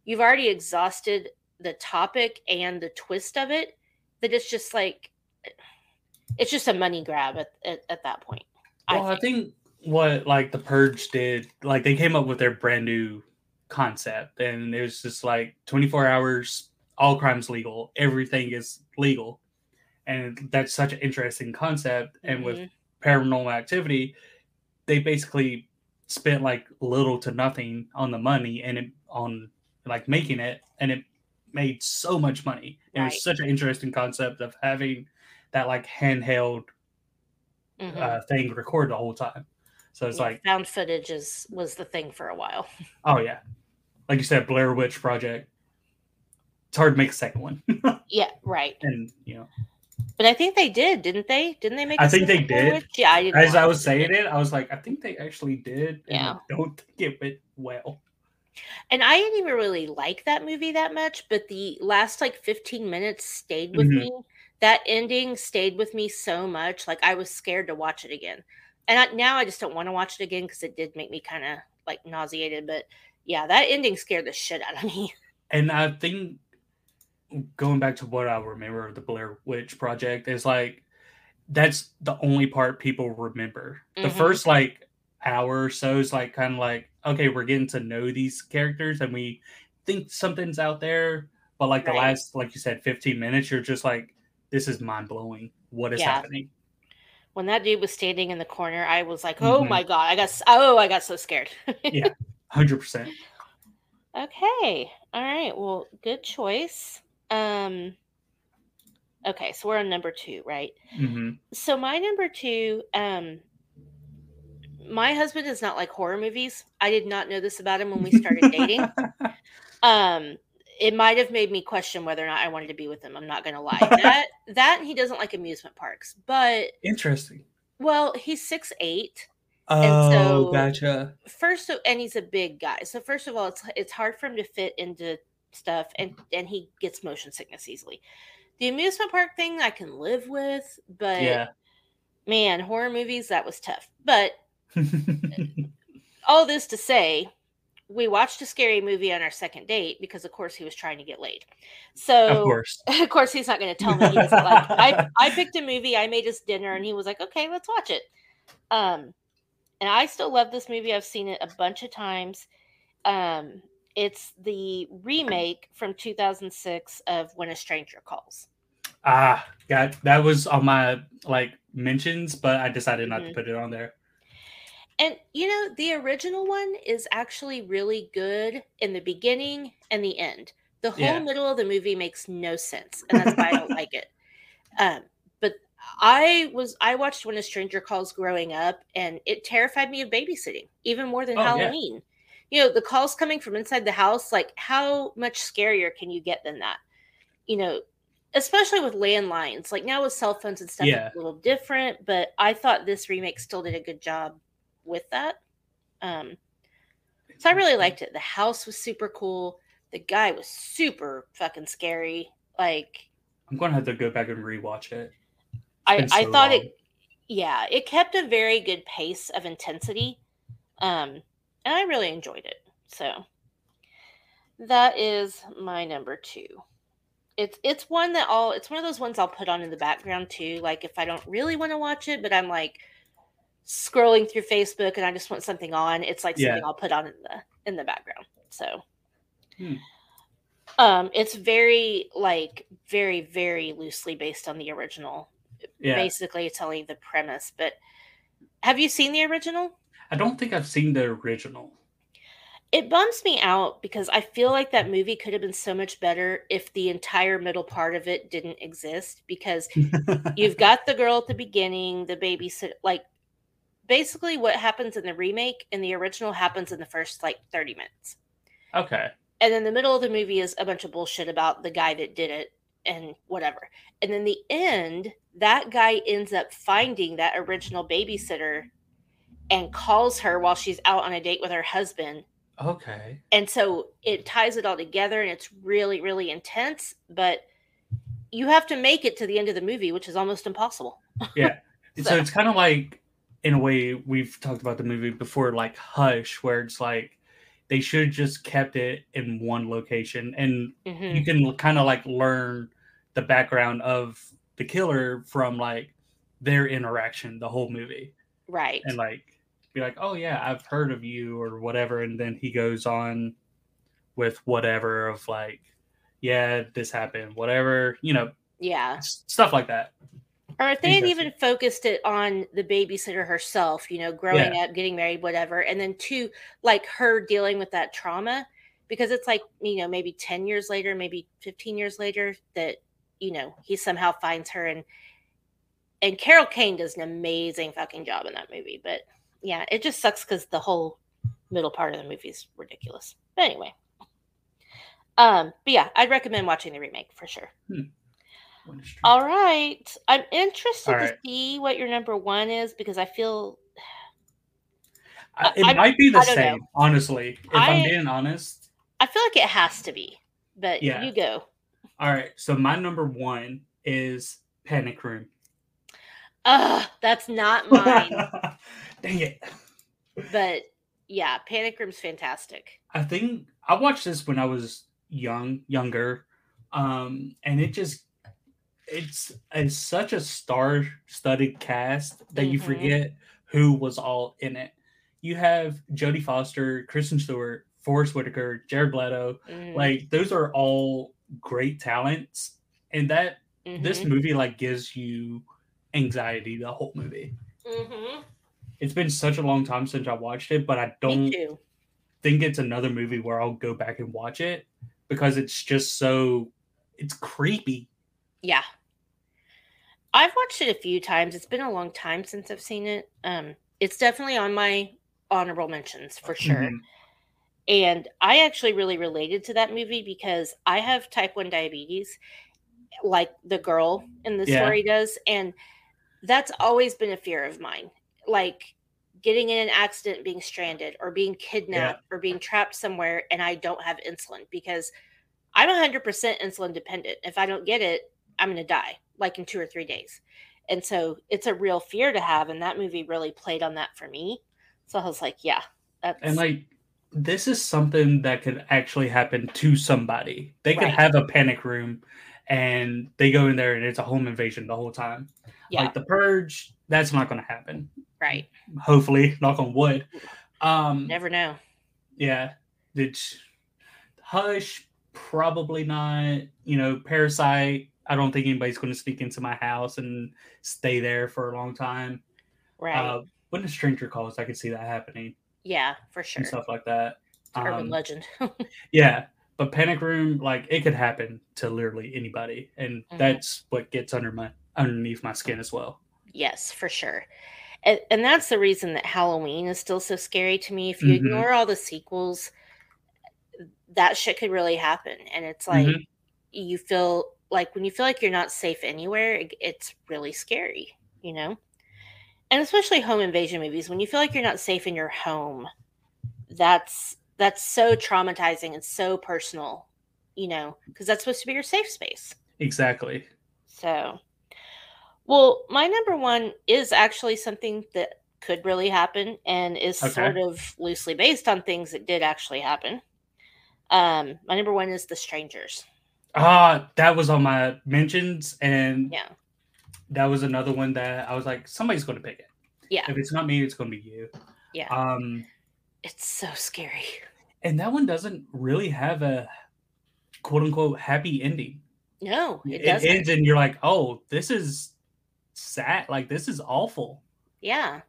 you've already exhausted the topic and the twist of it that it's just like it's just a money grab at, at, at that point. Well, I think. I think what like the purge did like they came up with their brand new concept and it was just like 24 hours all crimes legal everything is legal and that's such an interesting concept and mm-hmm. with paranormal activity they basically spent like little to nothing on the money and it, on like making it and it made so much money right. it was such an interesting concept of having that like handheld mm-hmm. uh, thing recorded the whole time so it's yeah, like found footage is was the thing for a while. Oh yeah, like you said, Blair Witch Project. It's hard to make a second one. yeah, right. And you know, but I think they did, didn't they? Didn't they make? I think they did. Witch? Yeah, I As I was saying it, I was like, I think they actually did. yeah. I don't think it went well. And I didn't even really like that movie that much, but the last like 15 minutes stayed with mm-hmm. me. That ending stayed with me so much. Like I was scared to watch it again and I, now I just don't want to watch it again because it did make me kind of like nauseated. But yeah, that ending scared the shit out of me. And I think going back to what I remember of the Blair Witch Project is like that's the only part people remember. Mm-hmm. The first like hour or so is like kind of like okay, we're getting to know these characters and we think something's out there, but like the last, like you said, fifteen minutes, you're just like, this is mind blowing. What is Yeah. happening? When that dude was standing in the corner, I was like, "Oh Mhm. my god!" I got oh, I got so scared. Yeah. Hundred percent. Okay. All right. Well, good choice. Um Okay, so we're on number 2, right? hmm So my number 2 um my husband does not like horror movies. I did not know this about him when we started dating. Um it might have made me question whether or not I wanted to be with him. I'm not going to lie. That that he doesn't like amusement parks. But Interesting. well, he's six eight. Oh, so- gotcha. first of, and he's a big guy so first of all it's it's hard for him to fit into stuff and and he gets motion sickness easily the amusement park thing i can live with but Yeah. man horror movies that was tough but all this to say we watched a scary movie on our second date because of course he was trying to get laid so of course. of course he's not going to tell me he doesn't like I, I picked a movie i made us dinner and he was like okay let's watch it um and i still love this movie i've seen it a bunch of times um it's the remake from 2006 of when a stranger calls Ah, got that was on my like mentions, but I decided not Mhm. to put it on there. And you know the original one is actually really good in the beginning and the end the whole Yeah. middle of the movie makes no sense and that's why i don't like it um but i was i watched when a stranger calls growing up and it terrified me of babysitting even more than Oh, yeah. halloween you know the calls coming from inside the house like how much scarier can you get than that you know especially with landlines like now with cell phones and stuff Yeah. it's a little different but i thought this remake still did a good job with that um so I really liked it. The house was super cool. The guy was super fucking scary. Like I'm gonna have to go back and rewatch it. I, been I thought long. it yeah, it kept a very good pace of intensity. Um and I really enjoyed it. So that is my number two. It's it's one that I'll it's one of those ones I'll put on in the background too. Like if I don't really want to watch it, but I'm like scrolling through Facebook and I just want something on, it's like Yeah. something I'll put on in the in the background. So Hmm. um it's very like very, very loosely based on the original. Yeah, Basically telling the premise. But have you seen the original? I don't think I've seen the original. it bums me out because I feel like that movie could have been so much better if the entire middle part of it didn't exist. Because you've got the girl at the beginning, the babysitter, like basically what happens in the remake and the original happens in the first like 30 minutes. okay. And then the middle of the movie is a bunch of bullshit about the guy that did it and whatever. And then the end, that guy ends up finding that original babysitter and calls her while she's out on a date with her husband Okay. and so it ties it all together and it's really really intense but you have to make it to the end of the movie which is almost impossible So, So- it's kind of like, in a way, we've talked about the movie before, like Hush, where it's like they should have just kept it in one location, and Mhm. you can kind of like learn the background of the killer from like their interaction the whole movie, right and like be like, oh yeah, I've heard of you or whatever, and then he goes on with whatever of like, yeah, this happened, whatever, you know, yeah stuff like that. Or if they had even focused it on the babysitter herself you know growing up getting married whatever and then two like her dealing with that trauma because it's like you know maybe 10 years later maybe 15 years later that you know he somehow finds her and and carol kane does an amazing fucking job in that movie but yeah it just sucks because the whole middle part of the movie is ridiculous. But anyway. Um but yeah i'd recommend watching the remake for sure. True. All right i'm interested All to see what your number one is because i feel I- it I- might be the don't know. same, honestly. If I- am being honest. i feel like it has to be but Yeah. you go All right. So my number one is Panic Room. Ugh, that's not mine Dang it. but yeah panic room's fantastic I think I watched this when I was young, younger. Um, and it just it's it's such a star-studded cast that you Mhm. forget who was all in it. you have Jodie Foster, Kristen Stewart, Forest Whitaker, Jared Leto. Mhm. Like those are all great talents, and that this Mhm. movie like gives you anxiety the whole movie. Mhm. It's been such a long time since I watched it, but I don't think it's another movie where I'll go back and watch it because it's just so it's creepy. Yeah. I've watched it a few times. It's been a long time since I've seen it. Um, it's definitely on my honorable mentions for sure. Mhm. And I actually really related to that movie because I have type 1 diabetes, like the girl in the Yeah. story does. And that's always been a fear of mine. Like getting in an accident, being stranded, or being kidnapped, or being trapped somewhere, and I don't have insulin because I'm 100% insulin dependent. If I don't get it, I'm going to die like in two or three days. And so it's a real fear to have. And that movie really played on that for me. So I was like, yeah, that's And like this is something that could actually happen to somebody. They could Right. have a panic room and they go in there and it's a home invasion the whole time. yeah, Like the purge, that's not gonna happen. right. Hopefully, knock on wood. Um Never know. yeah. It's hush, probably not. You know, parasite. I don't think anybody's gonna sneak into my house and stay there for a long time. Right. Uh when a stranger calls, I could see that happening yeah, for sure. and stuff like that. Urban Um, legend. Yeah, but panic room, like it could happen to literally anybody, and Mhm. that's what gets under my underneath my skin as well. yes, for sure. And, and that's the reason that Halloween is still so scary to me. If you Mhm. ignore all the sequels, that shit could really happen. And it's like Mhm. you feel like when you feel like you're not safe anywhere, it- it's really scary, you know? And especially home invasion movies, when you feel like you're not safe in your home, that's that's so traumatizing and so personal, you know, because that's supposed to be your safe space. Exactly. So, well, my number one is actually something that could really happen and is Okay. sort of loosely based on things that did actually happen. Um, my number one is The Strangers. Ah, that was on my mentions, and Yeah. that was another one that I was like, somebody's going to pick it. Yeah. If it's not me, it's going to be you. Yeah. Um, It's so scary. and that one doesn't really have a quote unquote happy ending. No, it, It, doesn't. ends, and you're like, oh, this is sad. Like this is awful. Yeah.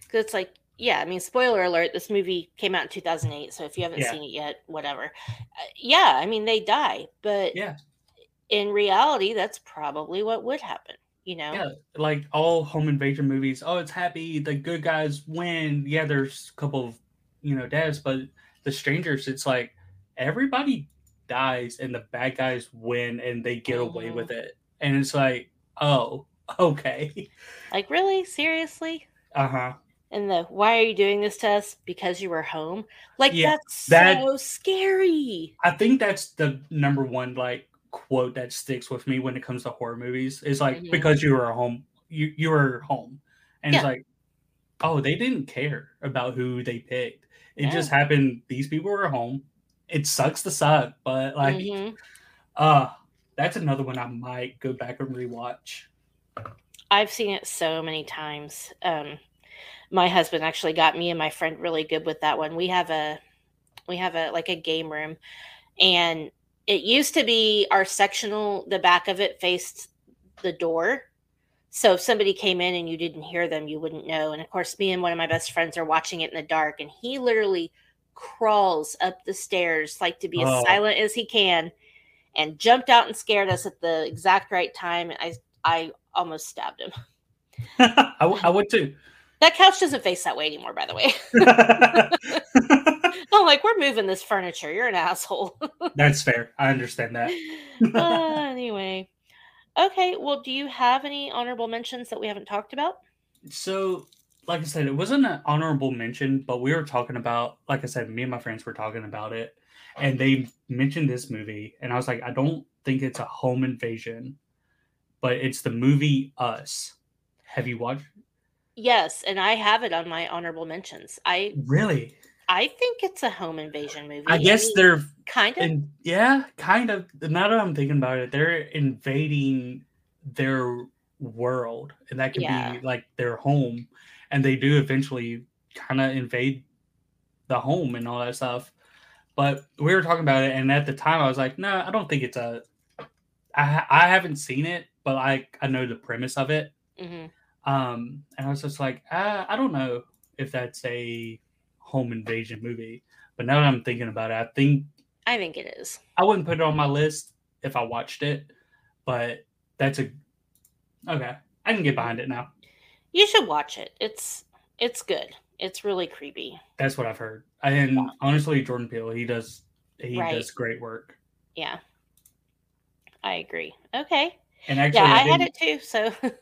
Because it's like, yeah, I mean, spoiler alert, this movie came out in 2008. So if you haven't Yeah. seen it yet, whatever. Uh, yeah, I mean, they die. But Yeah. in reality, that's probably what would happen, you know? Yeah, like all home invasion movies. Oh, it's happy. The good guys win. Yeah, there's a couple of you know deaths, but the strangers, it's like everybody dies and the bad guys win and they get away Mhm. with it. And it's like, oh, okay, Like, really? Seriously? uh huh. And the why are you doing this to us? Because you were home? Like, Yeah, that's that- so scary. I think that's the number one like quote that sticks with me when it comes to horror movies. Is like Mhm. because you were home, you you were home, and it's like, oh, they didn't care about who they picked. It Yeah. just happened. These people were home. It sucks to suck, but like, Mhm. uh that's another one I might go back and rewatch. I've seen it so many times. Um, my husband actually got me and my friend really good with that one. We have a we have a like a game room and it used to be our sectional the back of it faced the door. So if somebody came in and you didn't hear them, you wouldn't know. And of course, me and one of my best friends are watching it in the dark and he literally crawls up the stairs like to be Oh. as silent as he can and jumped out and scared us at the exact right time. And i I almost stabbed him. I, would too. That couch doesn't face that way anymore, by the way. I'm like, we're moving this furniture. You're an asshole. that's fair. I understand that. uh, anyway. Okay, well, do you have any honorable mentions that we haven't talked about? So, like I said, it wasn't an honorable mention, but we were talking about, like I said, me and my friends were talking about it, and they mentioned this movie, and I was like, I don't think it's a home invasion, but it's the movie Us. Have you watched? Yes, and I have it on my honorable mentions. I Really? I think it's a home invasion movie. I guess mean, they're, kind of. in, yeah, kind of. Now that I'm thinking about it, they're invading their world, and that can Yeah. be like their home, and they do eventually kind of invade the home and all that stuff. But we were talking about it, and at the time, I was like, "No, I don't think it's a." I I haven't seen it, but I I know the premise of it. hmm Um, and I was just like, uh, I don't know if that's a home invasion movie. But now that I'm thinking about it, I think I think it is. I wouldn't put it on my list if I watched it. But that's a okay. I can get behind it now. You should watch it. It's it's good. It's really creepy. That's what I've heard. And honestly, Jordan Peele, he does he Right. does great work. Yeah. I agree. Okay. And actually, Yeah, I, I had it too. So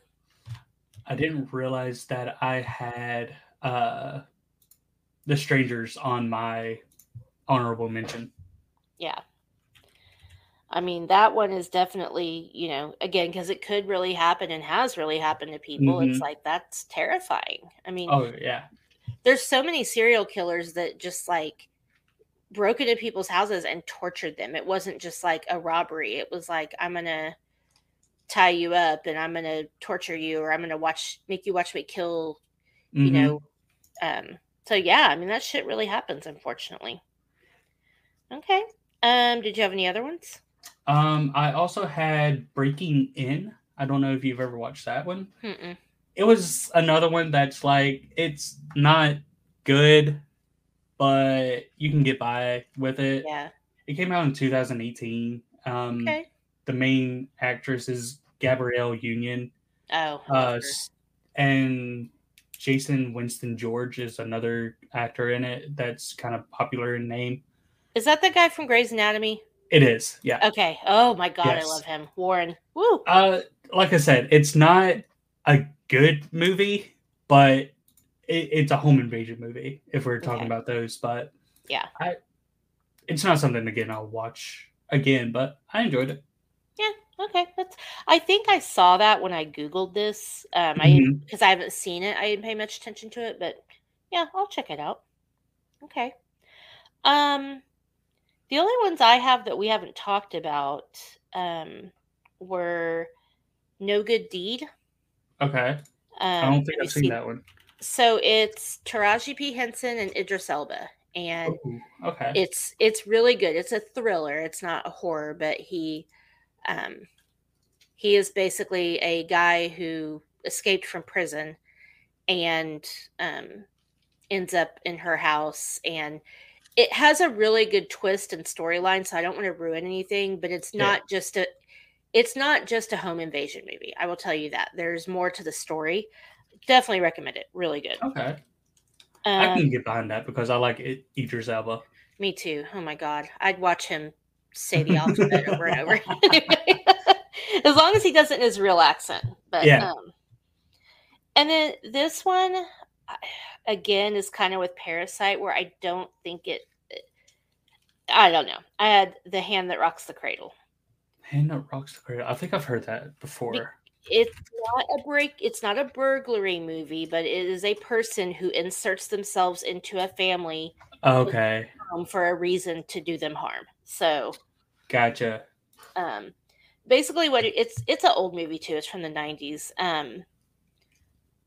I didn't realize that I had uh the strangers on my honorable mention. yeah. I mean, that one is definitely, you know, again, because it could really happen and has really happened to people. It's Mhm. like that's terrifying. I mean, Oh yeah. there's so many serial killers that just like broke into people's houses and tortured them. It wasn't just like a robbery. It was like I'm gonna tie you up and I'm gonna torture you or I'm gonna watch make you watch me kill, you Mhm. know. Um so yeah, I mean that shit really happens unfortunately. Okay. Um did you have any other ones? Um, I also had Breaking In. I don't know if you've ever watched that one. Mm-mm. It was another one that's like it's not good, but you can get by with it. Yeah. It came out in 2018. Um, Okay. The main actress is Gabrielle Union, Oh. Uh, and Jason Winston George is another actor in it that's kind of popular in name. Is that the guy from Grey's Anatomy? It is, yeah. Okay. Oh my god, Yes. I love him. Warren. Woo. Uh, like I said, it's not a good movie, but it, it's a home invasion movie. If we're talking Okay. about those, but Yeah. I, it's not something again I'll watch again, but I enjoyed it. Okay, that's. I think I saw that when I googled this. Um, I Mhm. because I haven't seen it. I didn't pay much attention to it, but yeah, I'll check it out. Okay. Um, the only ones I have that we haven't talked about um were No Good Deed. Okay, Um, I don't think I've seen that one. So it's Taraji P Henson and Idris Elba, and Ooh, okay, it's it's really good. It's a thriller. It's not a horror, but he um he is basically a guy who escaped from prison and um ends up in her house and it has a really good twist and storyline so I don't want to ruin anything, but it's Yeah. not just a it's not just a home invasion movie. I will tell you that. There's more to the story. Definitely recommend it. Really good. okay. I Um, can get behind that because I like it, Idris Elba. Me too. Oh my god, I'd watch him say the alphabet over and over. as long as he does it in his real accent. But Yeah. um, and then this one again is kind of with Parasite, where I don't think it. I don't know. I had the hand that rocks the cradle. Hand that rocks the cradle. I think I've heard that before. It's not a break. It's not a burglary movie, but it is a person who inserts themselves into a family Okay, um, for a reason to do them harm. So gotcha. um basically what it, it's it's an old movie too it's from the 90s um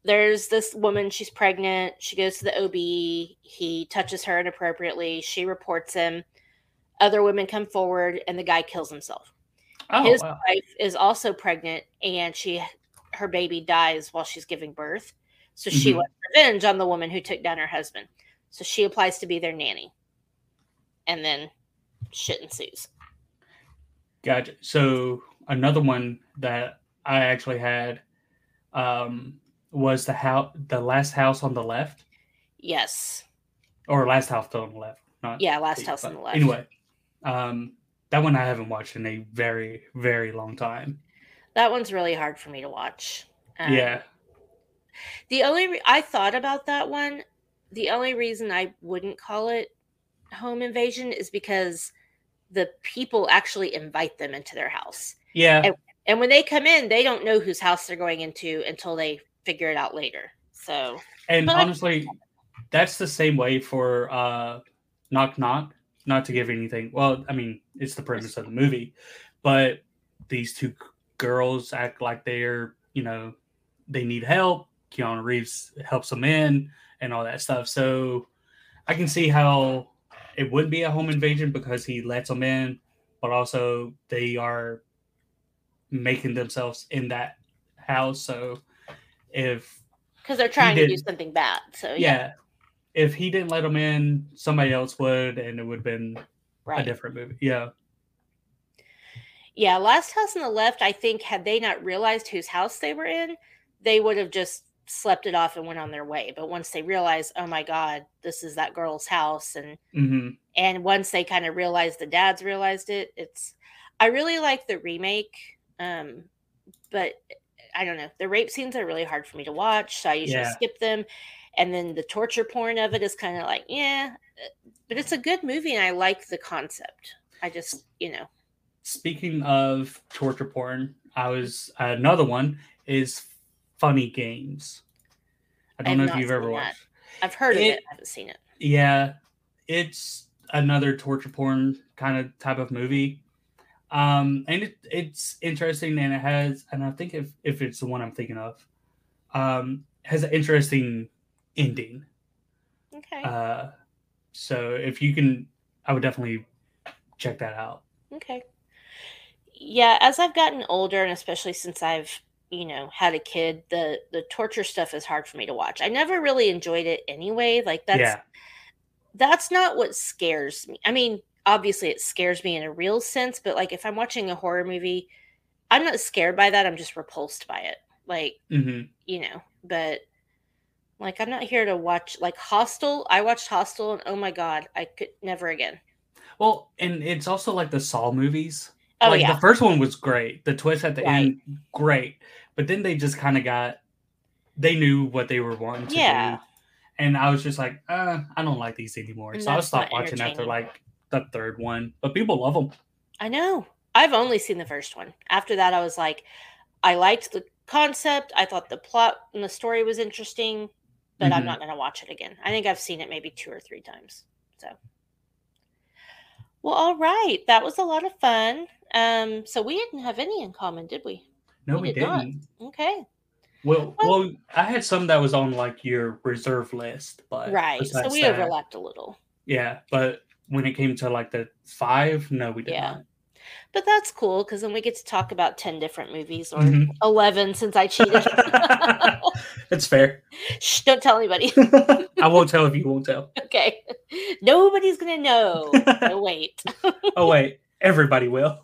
there's this woman she's pregnant she goes to the ob he touches her inappropriately she reports him other women come forward and the guy kills himself Oh his wow. wife is also pregnant and she her baby dies while she's giving birth so she Mhm. wants revenge on the woman who took down her husband so she applies to be their nanny and then shit ensues Gotcha. So another one that I actually had um, was the house, the last house on the left, yes or last house on the left. Not yeah last the- house on the left Anyway, um, that one I haven't watched in a very, very long time. That one's really hard for me to watch. Um, yeah. The only re- I thought about that one. The only reason I wouldn't call it home invasion is because the people actually invite them into their house, Yeah. and- and when they come in, they don't know whose house they're going into until they figure it out later. So And but I- honestly, that's the same way for uh, Knock Knock. Not to give anything. Well, I mean, it's the premise of the movie, but these two girls act like they're, you know, they need help. Keanu Reeves helps them in and all that stuff. So I can see how it wouldn't be a home invasion because he lets them in, but also they are making themselves in that house. So if because they're trying to do something bad, so yeah. yeah. if he didn't let them in, somebody else would, and it would have been right. a different movie. Yeah. Yeah, Last House on the Left, I think, had they not realized whose house they were in, they would have just slept it off and went on their way. But once they realized, oh my God, this is that girl's house, and mm-hmm. and once they kind of realized the dads realized it, it's I really like the remake. Um, but I don't know, the rape scenes are really hard for me to watch, so I usually yeah. skip them. And then the torture porn of it is kind of like, yeah, but it's a good movie and I like the concept. I just, you know. Speaking of torture porn, I was another one is funny games. I don't I know if you've ever that. watched. I've heard it, of it. I haven't seen it. Yeah, it's another torture porn kind of type of movie. Um, and it, it's interesting, and it has, and I think if if it's the one I'm thinking of, um, has an interesting ending. Okay. Uh, so if you can, I would definitely check that out. Okay. Yeah, as I've gotten older, and especially since I've you know had a kid the the torture stuff is hard for me to watch i never really enjoyed it anyway like that's yeah. that's not what scares me i mean obviously it scares me in a real sense but like if i'm watching a horror movie i'm not scared by that i'm just repulsed by it like mm-hmm. you know but like i'm not here to watch like hostel i watched hostel and oh my god i could never again well and it's also like the saw movies Oh, like yeah. the first one was great. The twist at the right. end, great. But then they just kind of got they knew what they were wanting to yeah. do. And I was just like, uh, I don't like these anymore. And so I stopped watching after like the third one. But people love them. I know. I've only seen the first one. After that, I was like, I liked the concept. I thought the plot and the story was interesting, but mm-hmm. I'm not going to watch it again. I think I've seen it maybe two or three times. So, well, all right. That was a lot of fun. Um, so we didn't have any in common, did we? No, we, we did didn't. Not. Okay. Well, well, well, I had some that was on like your reserve list, but right. So we that, overlapped a little. Yeah, but when it came to like the five, no, we did yeah. not. But that's cool because then we get to talk about ten different movies or mm-hmm. eleven since I cheated. That's fair. Shh! Don't tell anybody. I won't tell if you won't tell. Okay. Nobody's gonna know. oh wait. oh wait. Everybody will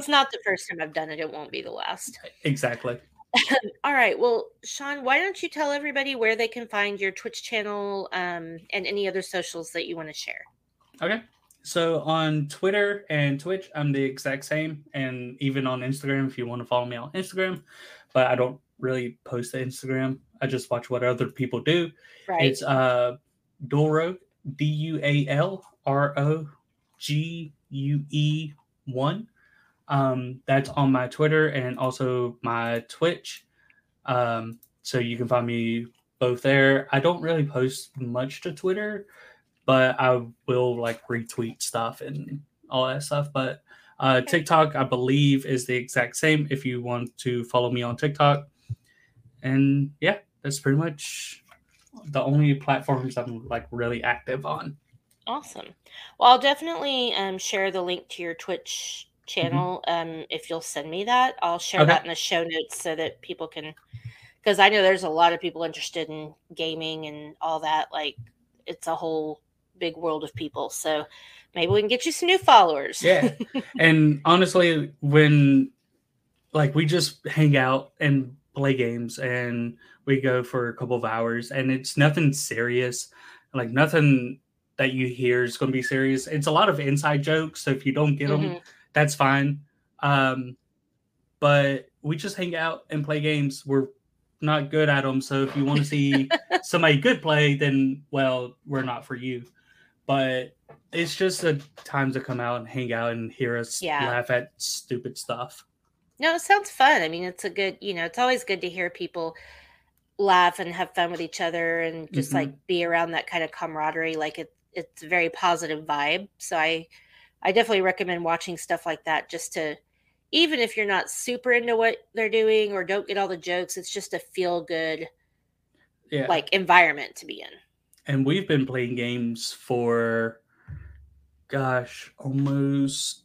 it's not the first time I've done it. It won't be the last. Exactly. All right. Well, Shawn, why don't you tell everybody where they can find your Twitch channel um, and any other socials that you want to share? Okay. So on Twitter and Twitch, I'm the exact same, and even on Instagram, if you want to follow me on Instagram, but I don't really post to Instagram. I just watch what other people do. Right. It's uh, Dual D U A L R O G U E one. Um, that's on my Twitter and also my Twitch. Um, so you can find me both there. I don't really post much to Twitter, but I will like retweet stuff and all that stuff. But uh, TikTok, I believe, is the exact same if you want to follow me on TikTok. And yeah, that's pretty much the only platforms I'm like really active on. Awesome. Well, I'll definitely um, share the link to your Twitch. Channel. Mm-hmm. Um, if you'll send me that, I'll share okay. that in the show notes so that people can, because I know there's a lot of people interested in gaming and all that. Like, it's a whole big world of people. So maybe we can get you some new followers. yeah. And honestly, when like we just hang out and play games and we go for a couple of hours and it's nothing serious, like nothing that you hear is going to be serious. It's a lot of inside jokes. So if you don't get them, mm-hmm that's fine. Um, but we just hang out and play games. We're not good at them. So if you want to see somebody good play, then well, we're not for you. But it's just a time to come out and hang out and hear us yeah. laugh at stupid stuff. No, it sounds fun. I mean, it's a good, you know, it's always good to hear people laugh and have fun with each other and just mm-hmm. like be around that kind of camaraderie. Like it, it's a very positive vibe. So I, I definitely recommend watching stuff like that just to even if you're not super into what they're doing or don't get all the jokes, it's just a feel good yeah. like environment to be in. and we've been playing games for gosh almost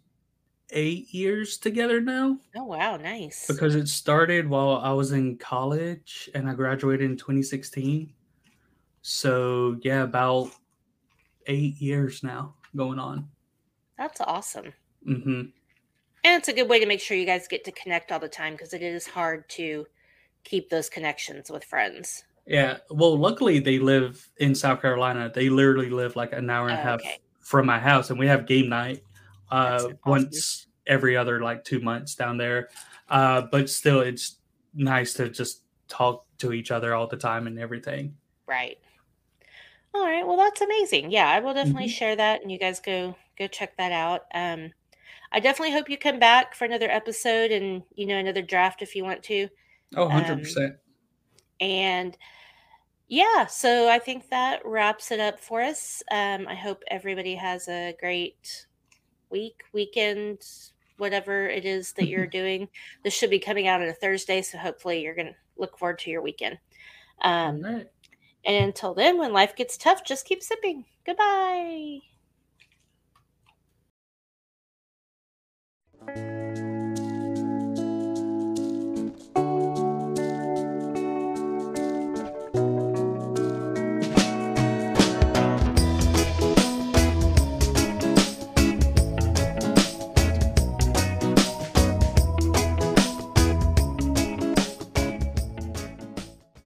eight years together now Oh wow, nice. because it started while i was in college and i graduated in 2016 so yeah about eight years now going on That's awesome. hmm And it's a good way to make sure you guys get to connect all the time because it is hard to keep those connections with friends. yeah well luckily they live in south carolina they literally live like an hour and a half Okay. from my house and we have game night uh awesome. once every other like two months down there uh but still it's nice to just talk to each other all the time and everything Right. All right. Well, that's amazing. Yeah, I will definitely Mhm. share that, and you guys go go check that out. Um, I definitely hope you come back for another episode and you know another draft if you want to. oh Um, 100% And yeah, so I think that wraps it up for us. Um, I hope everybody has a great week, weekend, whatever it is that you're doing. This should be coming out on a Thursday, so hopefully you're going to look forward to your weekend. Um, All right. and until then, when life gets tough, just keep sipping. Goodbye. Música